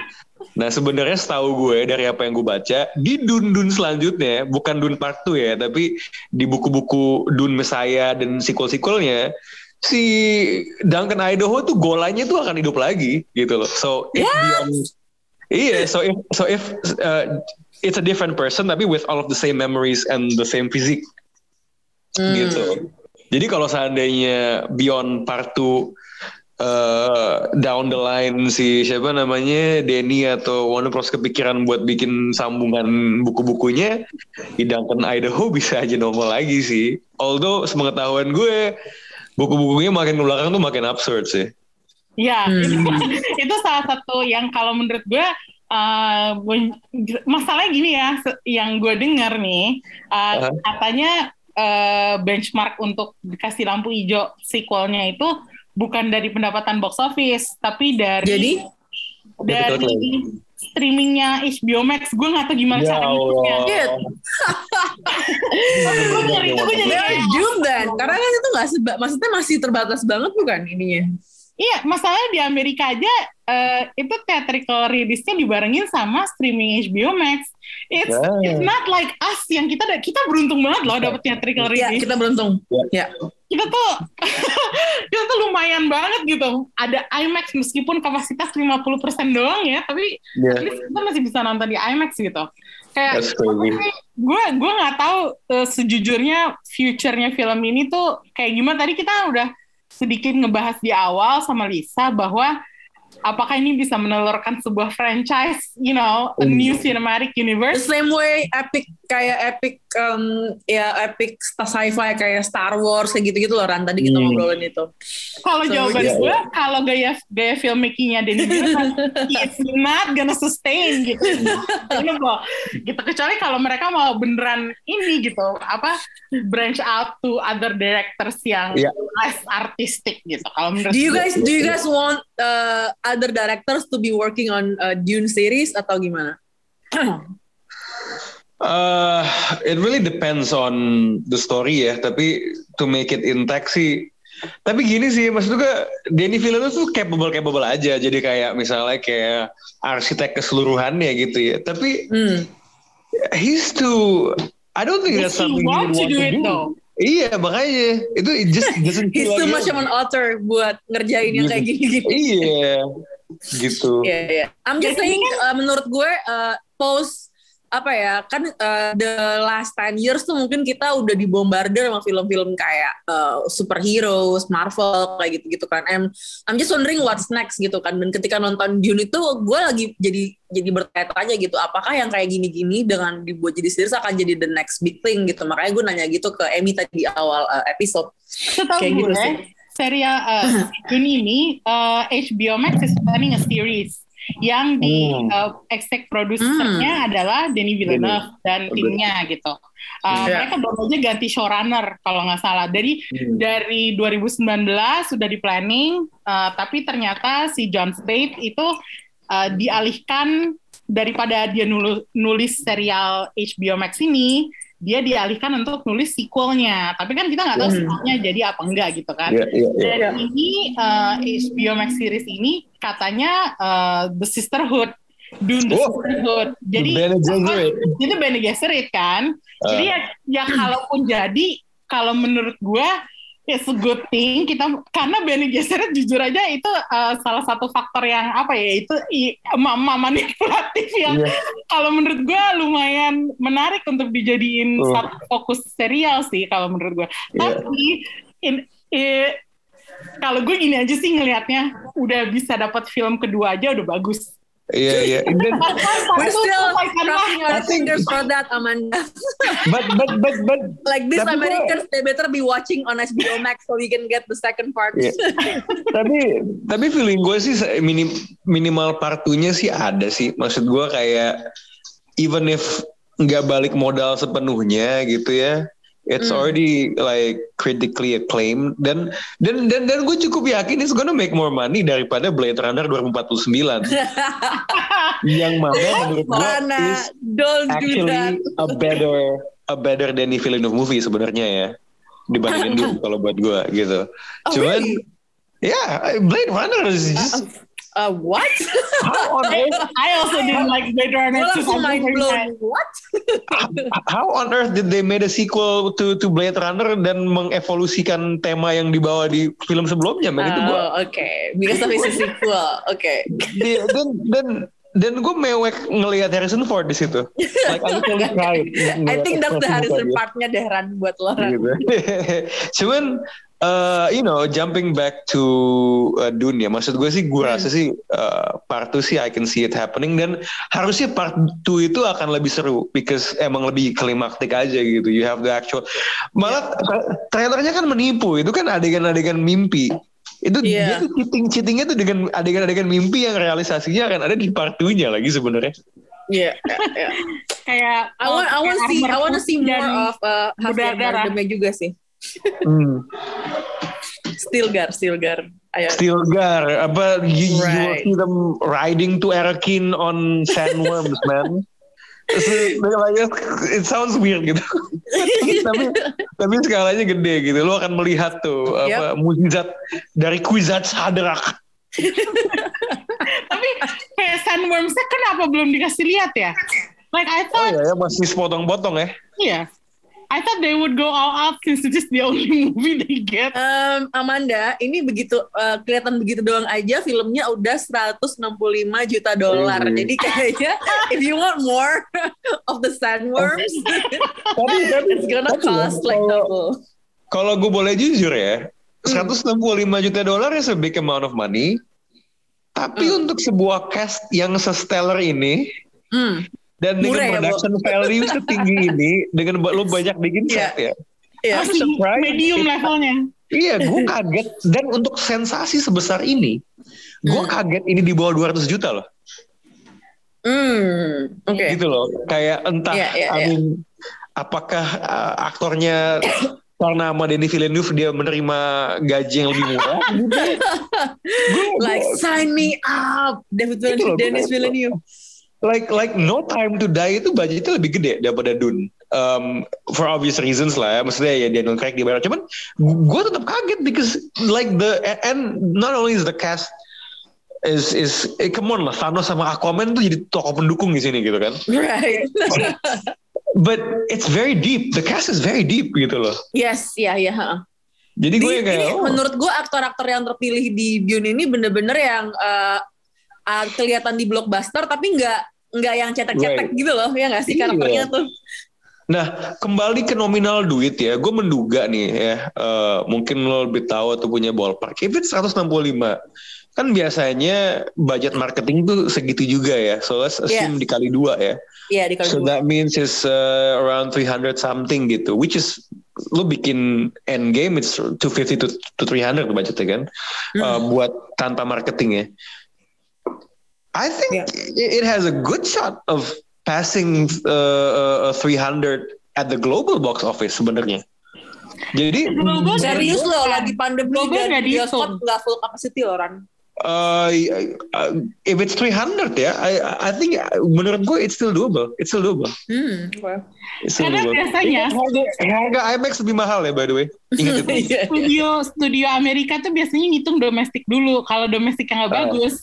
Nah sebenarnya setahu gue dari apa yang gue baca di Dun Dun selanjutnya bukan Dun Part 2 ya tapi di buku-buku Dun Messiah dan sequel-sequelnya si Duncan Idaho tuh golanya tuh akan hidup lagi gitu loh. So if beyond- iya so if so if uh, it's a different person tapi with all of the same memories and the same physique Hmm. gitu. Jadi kalau seandainya Beyond Part 2 eh, down the line si siapa namanya Denny atau Warner Bros kepikiran buat bikin sambungan buku-bukunya, di Duncan Idaho bisa aja nongol lagi sih. Although sepengetahuan gue buku-bukunya makin ke belakang tuh makin absurd sih. Ya, Hmm. itu, itu salah satu yang kalau menurut gue uh, masalahnya gini ya, yang gue dengar nih uh, Aha. katanya uh, benchmark untuk dikasih lampu hijau sequelnya itu bukan dari pendapatan box office, tapi dari Jadi? dari Capital streamingnya HBO Max. Gue nggak tahu gimana Ya cara ngitungnya. Gue nyari itu gue jadi then. Karena kan itu nggak maksudnya masih terbatas banget bukan ininya. Iya, masalahnya di Amerika aja eh, itu theatrical release-nya dibarengin sama streaming HBO Max. It's, Yeah. it's not like us yang kita kita beruntung banget loh dapat theatrical Ya, release. kita beruntung. Ya. Kita tuh kita tuh lumayan banget gitu. Ada IMAX meskipun kapasitas 50% doang ya, tapi Yeah. at least kita masih bisa nonton di IMAX gitu. Kayak gue gue nggak tahu eh, sejujurnya future-nya film ini tuh kayak gimana tadi kita udah sedikit ngebahas di awal sama Lisa bahwa apakah ini bisa menelurkan sebuah franchise you know a new cinematic The universe same way epic kayak epic um, ya epic sci-fi kayak Star Wars kayak gitu-gitu loh Ran tadi kita Hmm. ngobrolin itu. kalau So, jawaban yeah, gue kalau gaya gaya filmmakingnya Denny Villeneuve it's not gonna sustain gitu gitu kecuali kalau mereka mau beneran ini gitu apa branch out to other directors yang Yeah. less artistic gitu kalau menurut Do you gue. guys do you guys want uh, other directors to be working on uh, Dune series atau gimana? Uh, it really depends on the story ya. Tapi to make it intact sih. Tapi gini sih, maksud gue Danny Villeneuve tuh capable capable aja. Jadi kayak misalnya kayak arsitek keseluruhannya gitu ya. Tapi Hmm. he's too. I don't think Does that's something he want would to want do to it do. though? Iya makanya itu it just doesn't He's feel too like much an author buat ngerjain yang kayak gini-gini. Iya, gitu. Iya, iya. I'm just saying, uh, menurut gue, uh, post apa ya kan uh, the last 10 years tuh mungkin kita udah dibombardir sama film-film kayak uh, superheroes, Marvel kayak gitu-gitu kan. I'm, I'm just wondering what's next gitu kan. Dan ketika nonton Dune itu gue lagi jadi jadi bertanya-tanya gitu. Apakah yang kayak gini-gini dengan dibuat jadi series akan jadi the next big thing gitu. Makanya gue nanya gitu ke Emmy tadi di awal uh, episode. Setahu Kayak gue, gitu sih. serial uh, Dune ini uh, HBO Max is planning a series yang di Hmm. uh, exec produsernya adalah Denis Villeneuve dan Oke. timnya gitu. Uh, Iya. Mereka baru aja ganti showrunner kalau nggak salah. Dari Hmm. dari 2019 sudah di planning, uh, tapi ternyata si John Spade itu uh, dialihkan daripada dia nulis serial HBO Max ini, dia dialihkan untuk nulis sequelnya. Tapi kan kita nggak tahu Hmm. sequelnya jadi apa enggak gitu kan. Iya, iya, iya. Dan ini uh, HBO Max series ini katanya uh, The Sisterhood, Dune The Oh. Sisterhood. Jadi Bene Gesserit. itu Bene Gesserit kan. Jadi ya, ya kalaupun jadi, kalau menurut gue it's a good thing kita karena Bene Gesserit jujur aja itu uh, salah satu faktor yang apa ya itu emak-emak manipulatif yang Iya. kalau menurut gue lumayan menarik untuk dijadiin Oh. satu fokus serial sih kalau menurut gue. Iya. Tapi in, i- kalau gue gini aja sih ngelihatnya udah bisa dapat film kedua aja udah bagus. Iya, iya. And then- We're still crossing our fingers for that, Amanda. but but but but like this Americans, they better be watching on HBO Max so we can get the second part. Iya. tapi tapi feeling gue sih minim, minimal partunya sih ada sih maksud gue kayak even if nggak balik modal sepenuhnya gitu ya it's Hmm. already like critically acclaimed dan dan dan dan gue cukup yakin it's gonna make more money daripada Blade Runner 2049 yang mana menurut gue is Don't do actually a better a better Danny Villeneuve movie sebenarnya ya dibandingin Dune kalau buat gue gitu. Oh, Cuman really? ya Blade Runner is just Uh, what? how on earth I also didn't like Blade Runner langsung mind blown. 2049. What? How on earth did they made a sequel to to Blade Runner dan mengevolusikan tema yang dibawa di film sebelumnya man itu gue Oh, oke. Because of sequel. Oke. di- dan dan dan gue mewek ngelihat Harrison Ford di situ like I cried I think that's the Harrison partnya deh Ran buat lo gitu. Cuman uh, you know jumping back to uh, Dune ya, maksud gue sih gue rasa sih uh, part 2 sih I can see it happening dan harusnya part 2 itu akan lebih seru because emang lebih klimaktik aja gitu. You have the actual malah tra- trailernya kan menipu, itu kan adegan-adegan mimpi. Itu Iya. dia tuh cheating-cheatingnya tuh dengan adegan-adegan mimpi yang realisasinya akan ada di part 2-nya lagi sebenarnya. Iya. iya, iya. Kayak I want I want see I want to see more of uh. Bardemnya juga sih. Hmm. Stilgar, Stilgar. Ayo. Stilgar apa you, you will Right. see them riding to Arakin on sandworms man So, it sounds weird gitu tapi tapi skalanya gede gitu lo akan melihat tuh apa mujizat dari Kwisatz Haderach Tapi kayak sandwormsnya kenapa belum dikasih lihat ya? Like I oh thought, ya, ya masih sepotong-potong ya iya. I thought they would go all out since it is the only movie they get. Um, Amanda, ini begitu uh, kelihatan begitu doang aja filmnya udah 165 juta dolar. Hmm. Jadi kayaknya if you want more of the sandworms, tapi tapi it's gonna tapi ya, cost like double. kalau gue boleh jujur ya 165 juta dolar is a big amount of money tapi untuk sebuah cast yang se-stellar ini Hmm. Dan dengan Murah ya, Bu? production value setinggi ini dengan lo banyak bikin set ya Iya. I'm surprised. medium levelnya. iya gue kaget dan untuk sensasi sebesar ini gue Hmm. kaget ini di bawah 200 juta loh Hmm. Oke. gitu loh kayak entah iya, I iya. mean, apakah uh, aktornya karena sama Denis Villeneuve dia menerima gaji yang lebih murah gitu. Gua- Like sign me up, David Itu loh, Villeneuve, Dennis Villeneuve. Like like No Time to Die itu budgetnya lebih gede daripada Dune. Um, for obvious reasons lah ya, maksudnya ya Daniel Craig di mana. Cuman gue tetap kaget because like the and not only is the cast is is eh, come on lah Thanos sama Aquaman tuh jadi tokoh pendukung di sini gitu kan. Right. But it's very deep. The cast is very deep gitu loh. yes, ya ya. heeh. Jadi Di- gue kayak ini oh, menurut gue aktor-aktor yang terpilih di Dune ini bener-bener yang eh, ah, kelihatan di blockbuster tapi nggak nggak yang cetek-cetek Right. gitu loh ya nggak sih Iya. karakternya tuh. Nah, kembali ke nominal duit ya, gue menduga nih ya, eh, mungkin lo lebih tahu atau punya ballpark. It's 165, kan biasanya budget marketing tuh segitu juga ya. So let's assume dikali dua ya. Iya di So kalau that means it's uh, around 300 something gitu, which is lo bikin end game it's 250 to, to 300 budgetnya kan, uh, buat tanpa marketing ya. I think Yeah. it, has a good shot of passing uh, uh, 300 at the global box office sebenarnya. Jadi Global serius loh lagi pandemi Global dan bioskop nggak full capacity loh Ran. uh, uh, if it's 300 ya, I I think menurut gue it's still doable. It's still doable. Hmm. oke. It's still Karena doable. biasanya harga, harga IMAX lebih mahal ya by the way. Ingat itu. Iya. studio studio Amerika tuh biasanya ngitung domestik dulu. Kalau domestik yang nggak Ah. bagus,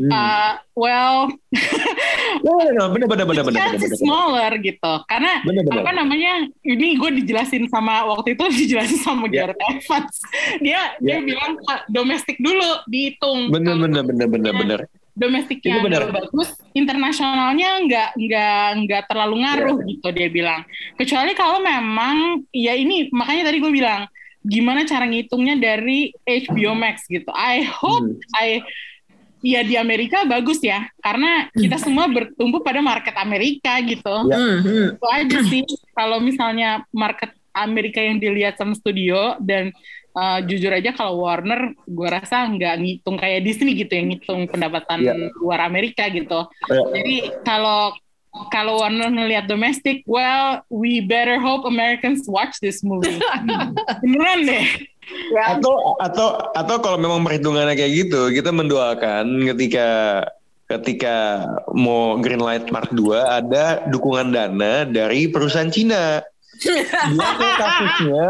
Hmm. uh, well, No, no, no, bener bener bener bener bener. bener. smaller gitu. Karena Bener, bener. apa namanya? Ini gue dijelasin sama waktu itu dijelasin sama Ya. Gareth Evans. Dia dia Ya. bilang "Pak, domestik dulu dihitung. Bener bener bener bener bener. domestiknya Itu nggak bagus, internasionalnya nggak nggak nggak terlalu ngaruh Iya. gitu dia bilang. Kecuali kalau memang ya ini makanya tadi gue bilang gimana cara ngitungnya dari HBO Max gitu. I hope Hmm. I ya di Amerika bagus ya karena kita semua bertumbuh pada market Amerika gitu. Ya. Hmm, hmm. Itu aja sih kalau misalnya market Amerika yang dilihat sama studio dan uh, jujur aja kalau Warner gue rasa nggak ngitung kayak Disney gitu yang ngitung pendapatan Ya. luar Amerika gitu. Ya. Jadi kalau kalau Warner ngelihat domestik, well, we better hope Americans watch this movie. Beneran deh. Atau atau atau kalau memang perhitungannya kayak gitu, kita mendoakan ketika ketika mau Greenlight Mark 2 ada dukungan dana dari perusahaan Cina. Biar kayak kasusnya,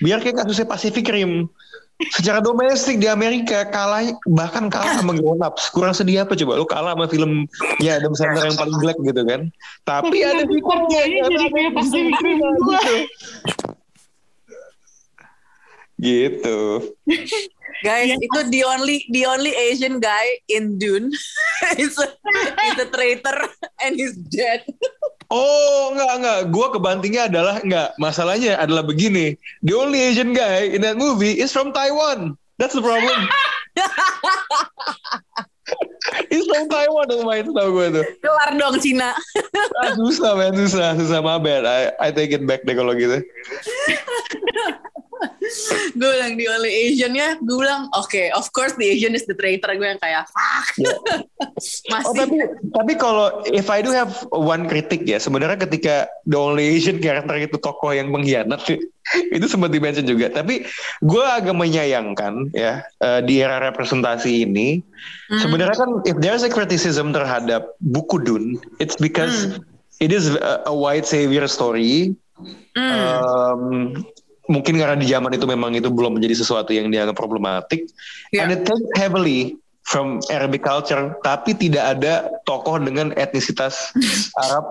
biar kayak kasusnya Pacific Rim. Secara domestik di Amerika kalah bahkan kalah sama Grown Ups. Kurang sedih apa coba? Lu kalah sama film ya Adam Sandler yang paling jelek gitu kan. Tapi ada fiturnya korbannya jadi kayak Rim dua. gitu. Guys, Iya. itu the only the only Asian guy in Dune is a, is a traitor and he's dead. Oh enggak enggak, gua kebantingnya adalah enggak. Masalahnya adalah begini. The only Asian guy in that movie is from Taiwan. That's the problem. He's from Taiwan yang main tau gue tuh. Kelar dong Cina. Ah, susah men, susah, susah my bad. I, I take it back deh kalau gitu. gue bilang the only Asian ya, gue bilang oke, of course the Asian is the traitor. Gue yang kayak fuck. Ya. Masih. Oh tapi tapi kalau if I do have one kritik ya sebenarnya ketika the only Asian character itu tokoh yang pengkhianat itu sempat dimention juga. Tapi gue agak menyayangkan ya eh, di era representasi ini Hmm. sebenarnya kan if there's a criticism terhadap buku Dune, it's because it is a, a white savior story. Hmm. Um, mungkin karena di zaman itu memang itu belum menjadi sesuatu yang dianggap problematik Ya. and it takes heavily from Arabic culture tapi tidak ada tokoh dengan etnisitas Arab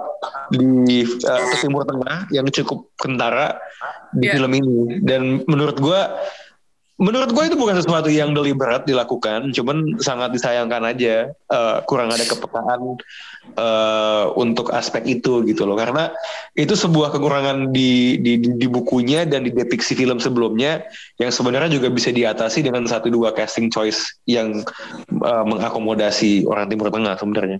di uh, Timur Tengah yang cukup kentara di Ya. film ini dan menurut gua menurut gue itu bukan sesuatu yang deliberate dilakukan, cuman sangat disayangkan aja eh, kurang ada kepekaan eh, untuk aspek itu gitu loh, karena itu sebuah kekurangan di, di di bukunya dan di depiksi film sebelumnya yang sebenarnya juga bisa diatasi dengan satu dua casting choice yang eh, mengakomodasi orang Timur Tengah sebenarnya.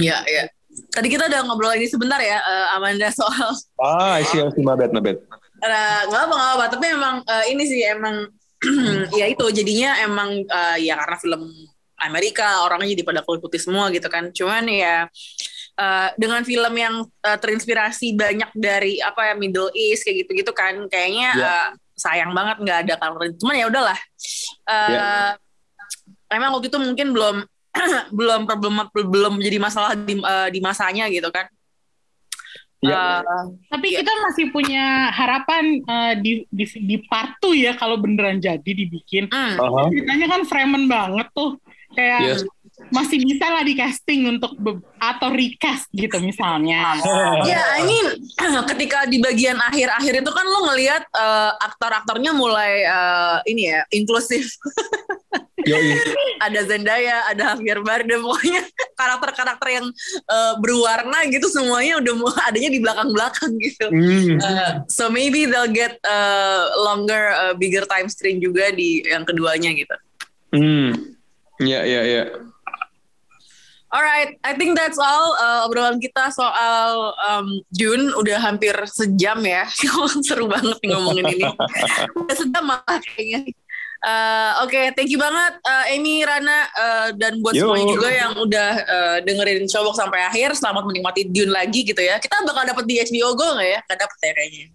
Ya, ya. Tadi kita udah ngobrol lagi sebentar ya, eh, Amanda soal Ah, I see, I see, my bad, my bad. Eh, nggak apa nggak apa tapi emang eh, ini sih emang ya itu jadinya emang eh, ya karena film Amerika orangnya jadi pada kulit putih semua gitu kan cuman ya eh, dengan film yang eh, terinspirasi banyak dari apa ya Middle East kayak gitu gitu kan kayaknya Ya. eh, sayang banget nggak ada color cuman ya udahlah Eh, Ya. emang waktu itu mungkin belum belum problem belum jadi masalah di, uh, di masanya gitu kan. Ya. Uh, Tapi Iya. kita masih punya harapan uh, di, di di part 2 ya kalau beneran jadi dibikin. hmm. Aha. Ceritanya kan Fremen banget tuh. Kayak Yes. masih bisa lah di casting untuk be- atau recast gitu misalnya. Ya, I mean ketika di bagian akhir-akhir itu kan lo ngelihat uh, aktor-aktornya mulai uh, ini ya inklusif. Ada Zendaya, ada Javier Bardem, pokoknya karakter-karakter yang uh, berwarna gitu semuanya udah mau adanya di belakang-belakang gitu. Hmm. Uh, so maybe they'll get uh, longer, uh, bigger time screen juga di yang keduanya gitu. Hmm. Ya, ya, ya. Alright, I think that's all uh, obrolan kita soal um, June udah hampir sejam ya. Seru banget nih ngomongin ini. Udah sejam malah kayaknya. Uh, Oke, thank you banget uh, Amy, Rana, uh, dan buat Yo. semuanya juga yang udah uh, dengerin Showbox sampai akhir. Selamat menikmati Dune lagi gitu ya. Kita bakal dapet di HBO Go nggak ya? Gak dapet ya kayaknya.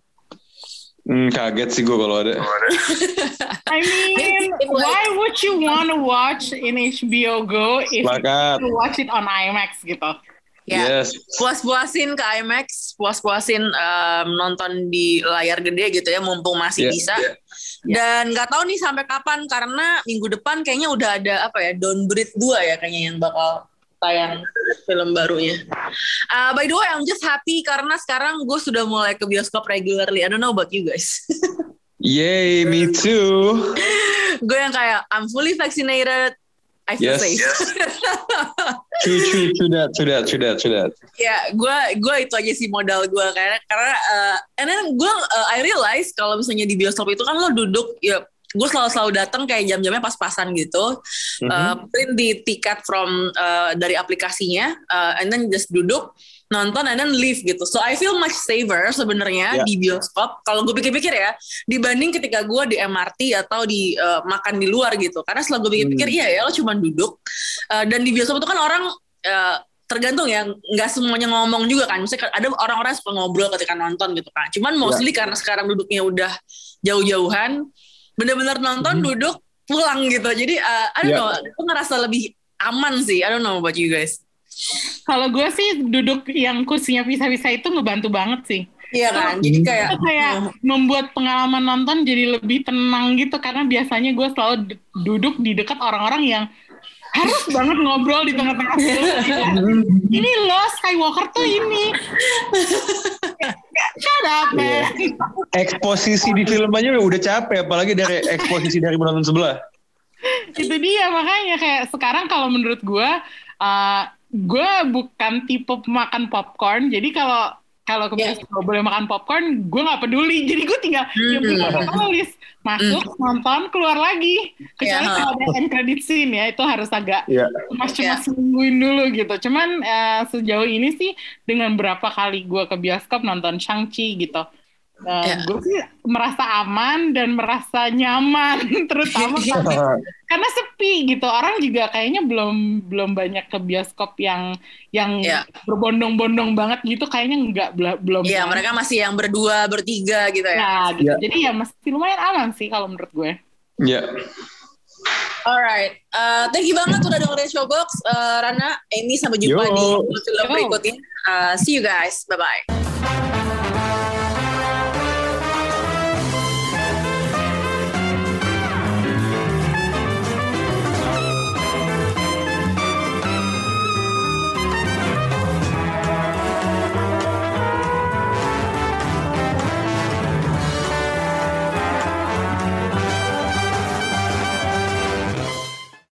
Hmm, kaget sih gue kalau ada. I mean, why would you want to watch in HBO Go if Sepakat. you watch it on IMAX gitu? Ya, Yes. puas-puasin ke IMAX, puas-puasin um, nonton di layar gede gitu ya, mumpung masih Iya, bisa. Dan nggak tahu nih sampai kapan karena minggu depan kayaknya udah ada apa ya, Downbreed 2 ya kayaknya yang bakal tayang film barunya. Uh, by the way, I'm just happy karena sekarang gue sudah mulai ke bioskop regularly. I don't know about you guys. Yay, me too. gue yang kayak I'm fully vaccinated. I feel Yes. safe. True, true, true that, true that, true that, true that. ya gue gue itu aja sih modal gue karena karena uh, and then gue uh, I realize kalau misalnya di bioskop itu kan lo duduk ya gue selalu selalu datang kayak jam-jamnya pas-pasan gitu. Uh, print di tiket from uh, dari aplikasinya uh, and then just duduk nonton and then leave gitu. So I feel much safer sebenarnya Ya. di bioskop. Kalau gue pikir-pikir ya dibanding ketika gue di MRT atau di uh, makan di luar gitu. Karena setelah gue pikir-pikir iya ya lo cuma duduk. Uh, dan di bioskop itu kan orang uh, tergantung ya nggak semuanya ngomong juga kan. Misalnya ada orang-orang yang suka ngobrol ketika nonton gitu kan. Cuman mostly karena sekarang duduknya udah jauh-jauhan bener-bener nonton duduk pulang gitu. Jadi uh, I don't Ya. know aku ngerasa lebih aman sih. I don't know about you guys. Kalau gue sih duduk yang kursinya pisah-pisah itu ngebantu banget sih. iya kan? Jadi kayak Itu kayak membuat pengalaman nonton jadi lebih tenang gitu. Karena biasanya gue selalu duduk di dekat orang-orang yang harus banget ngobrol di tengah-tengah ini loh Skywalker tuh ini. Up, man. Eksposisi di film aja udah capek, apalagi dari eksposisi dari penonton sebelah. itu dia makanya kayak sekarang kalau menurut gue uh, gue bukan tipe makan popcorn jadi kalau kalau ke Ya. bioskop boleh makan popcorn gue nggak peduli. Jadi gue tinggal ya udah, tulis masuk nonton keluar lagi. Kecuali Ya. kalau ada end credit scene ya itu harus agak mas cuma Ya. nungguin dulu gitu. Cuman eh, sejauh ini sih dengan berapa kali gue ke bioskop nonton Shang-Chi gitu Eh, Ya. gue sih merasa aman dan merasa nyaman terutama karena karena sepi gitu orang juga kayaknya belum belum banyak ke bioskop yang yang Ya. berbondong-bondong banget gitu kayaknya nggak belum Iya banget. mereka masih yang berdua bertiga gitu ya ya gitu Ya. jadi ya masih lumayan aman sih kalau menurut gue Ya. Alright, uh, thank you banget udah dengerin Showbox. Uh, Rana, Amy, sampai jumpa Yo. di film berikutnya. Uh, see you guys, bye-bye.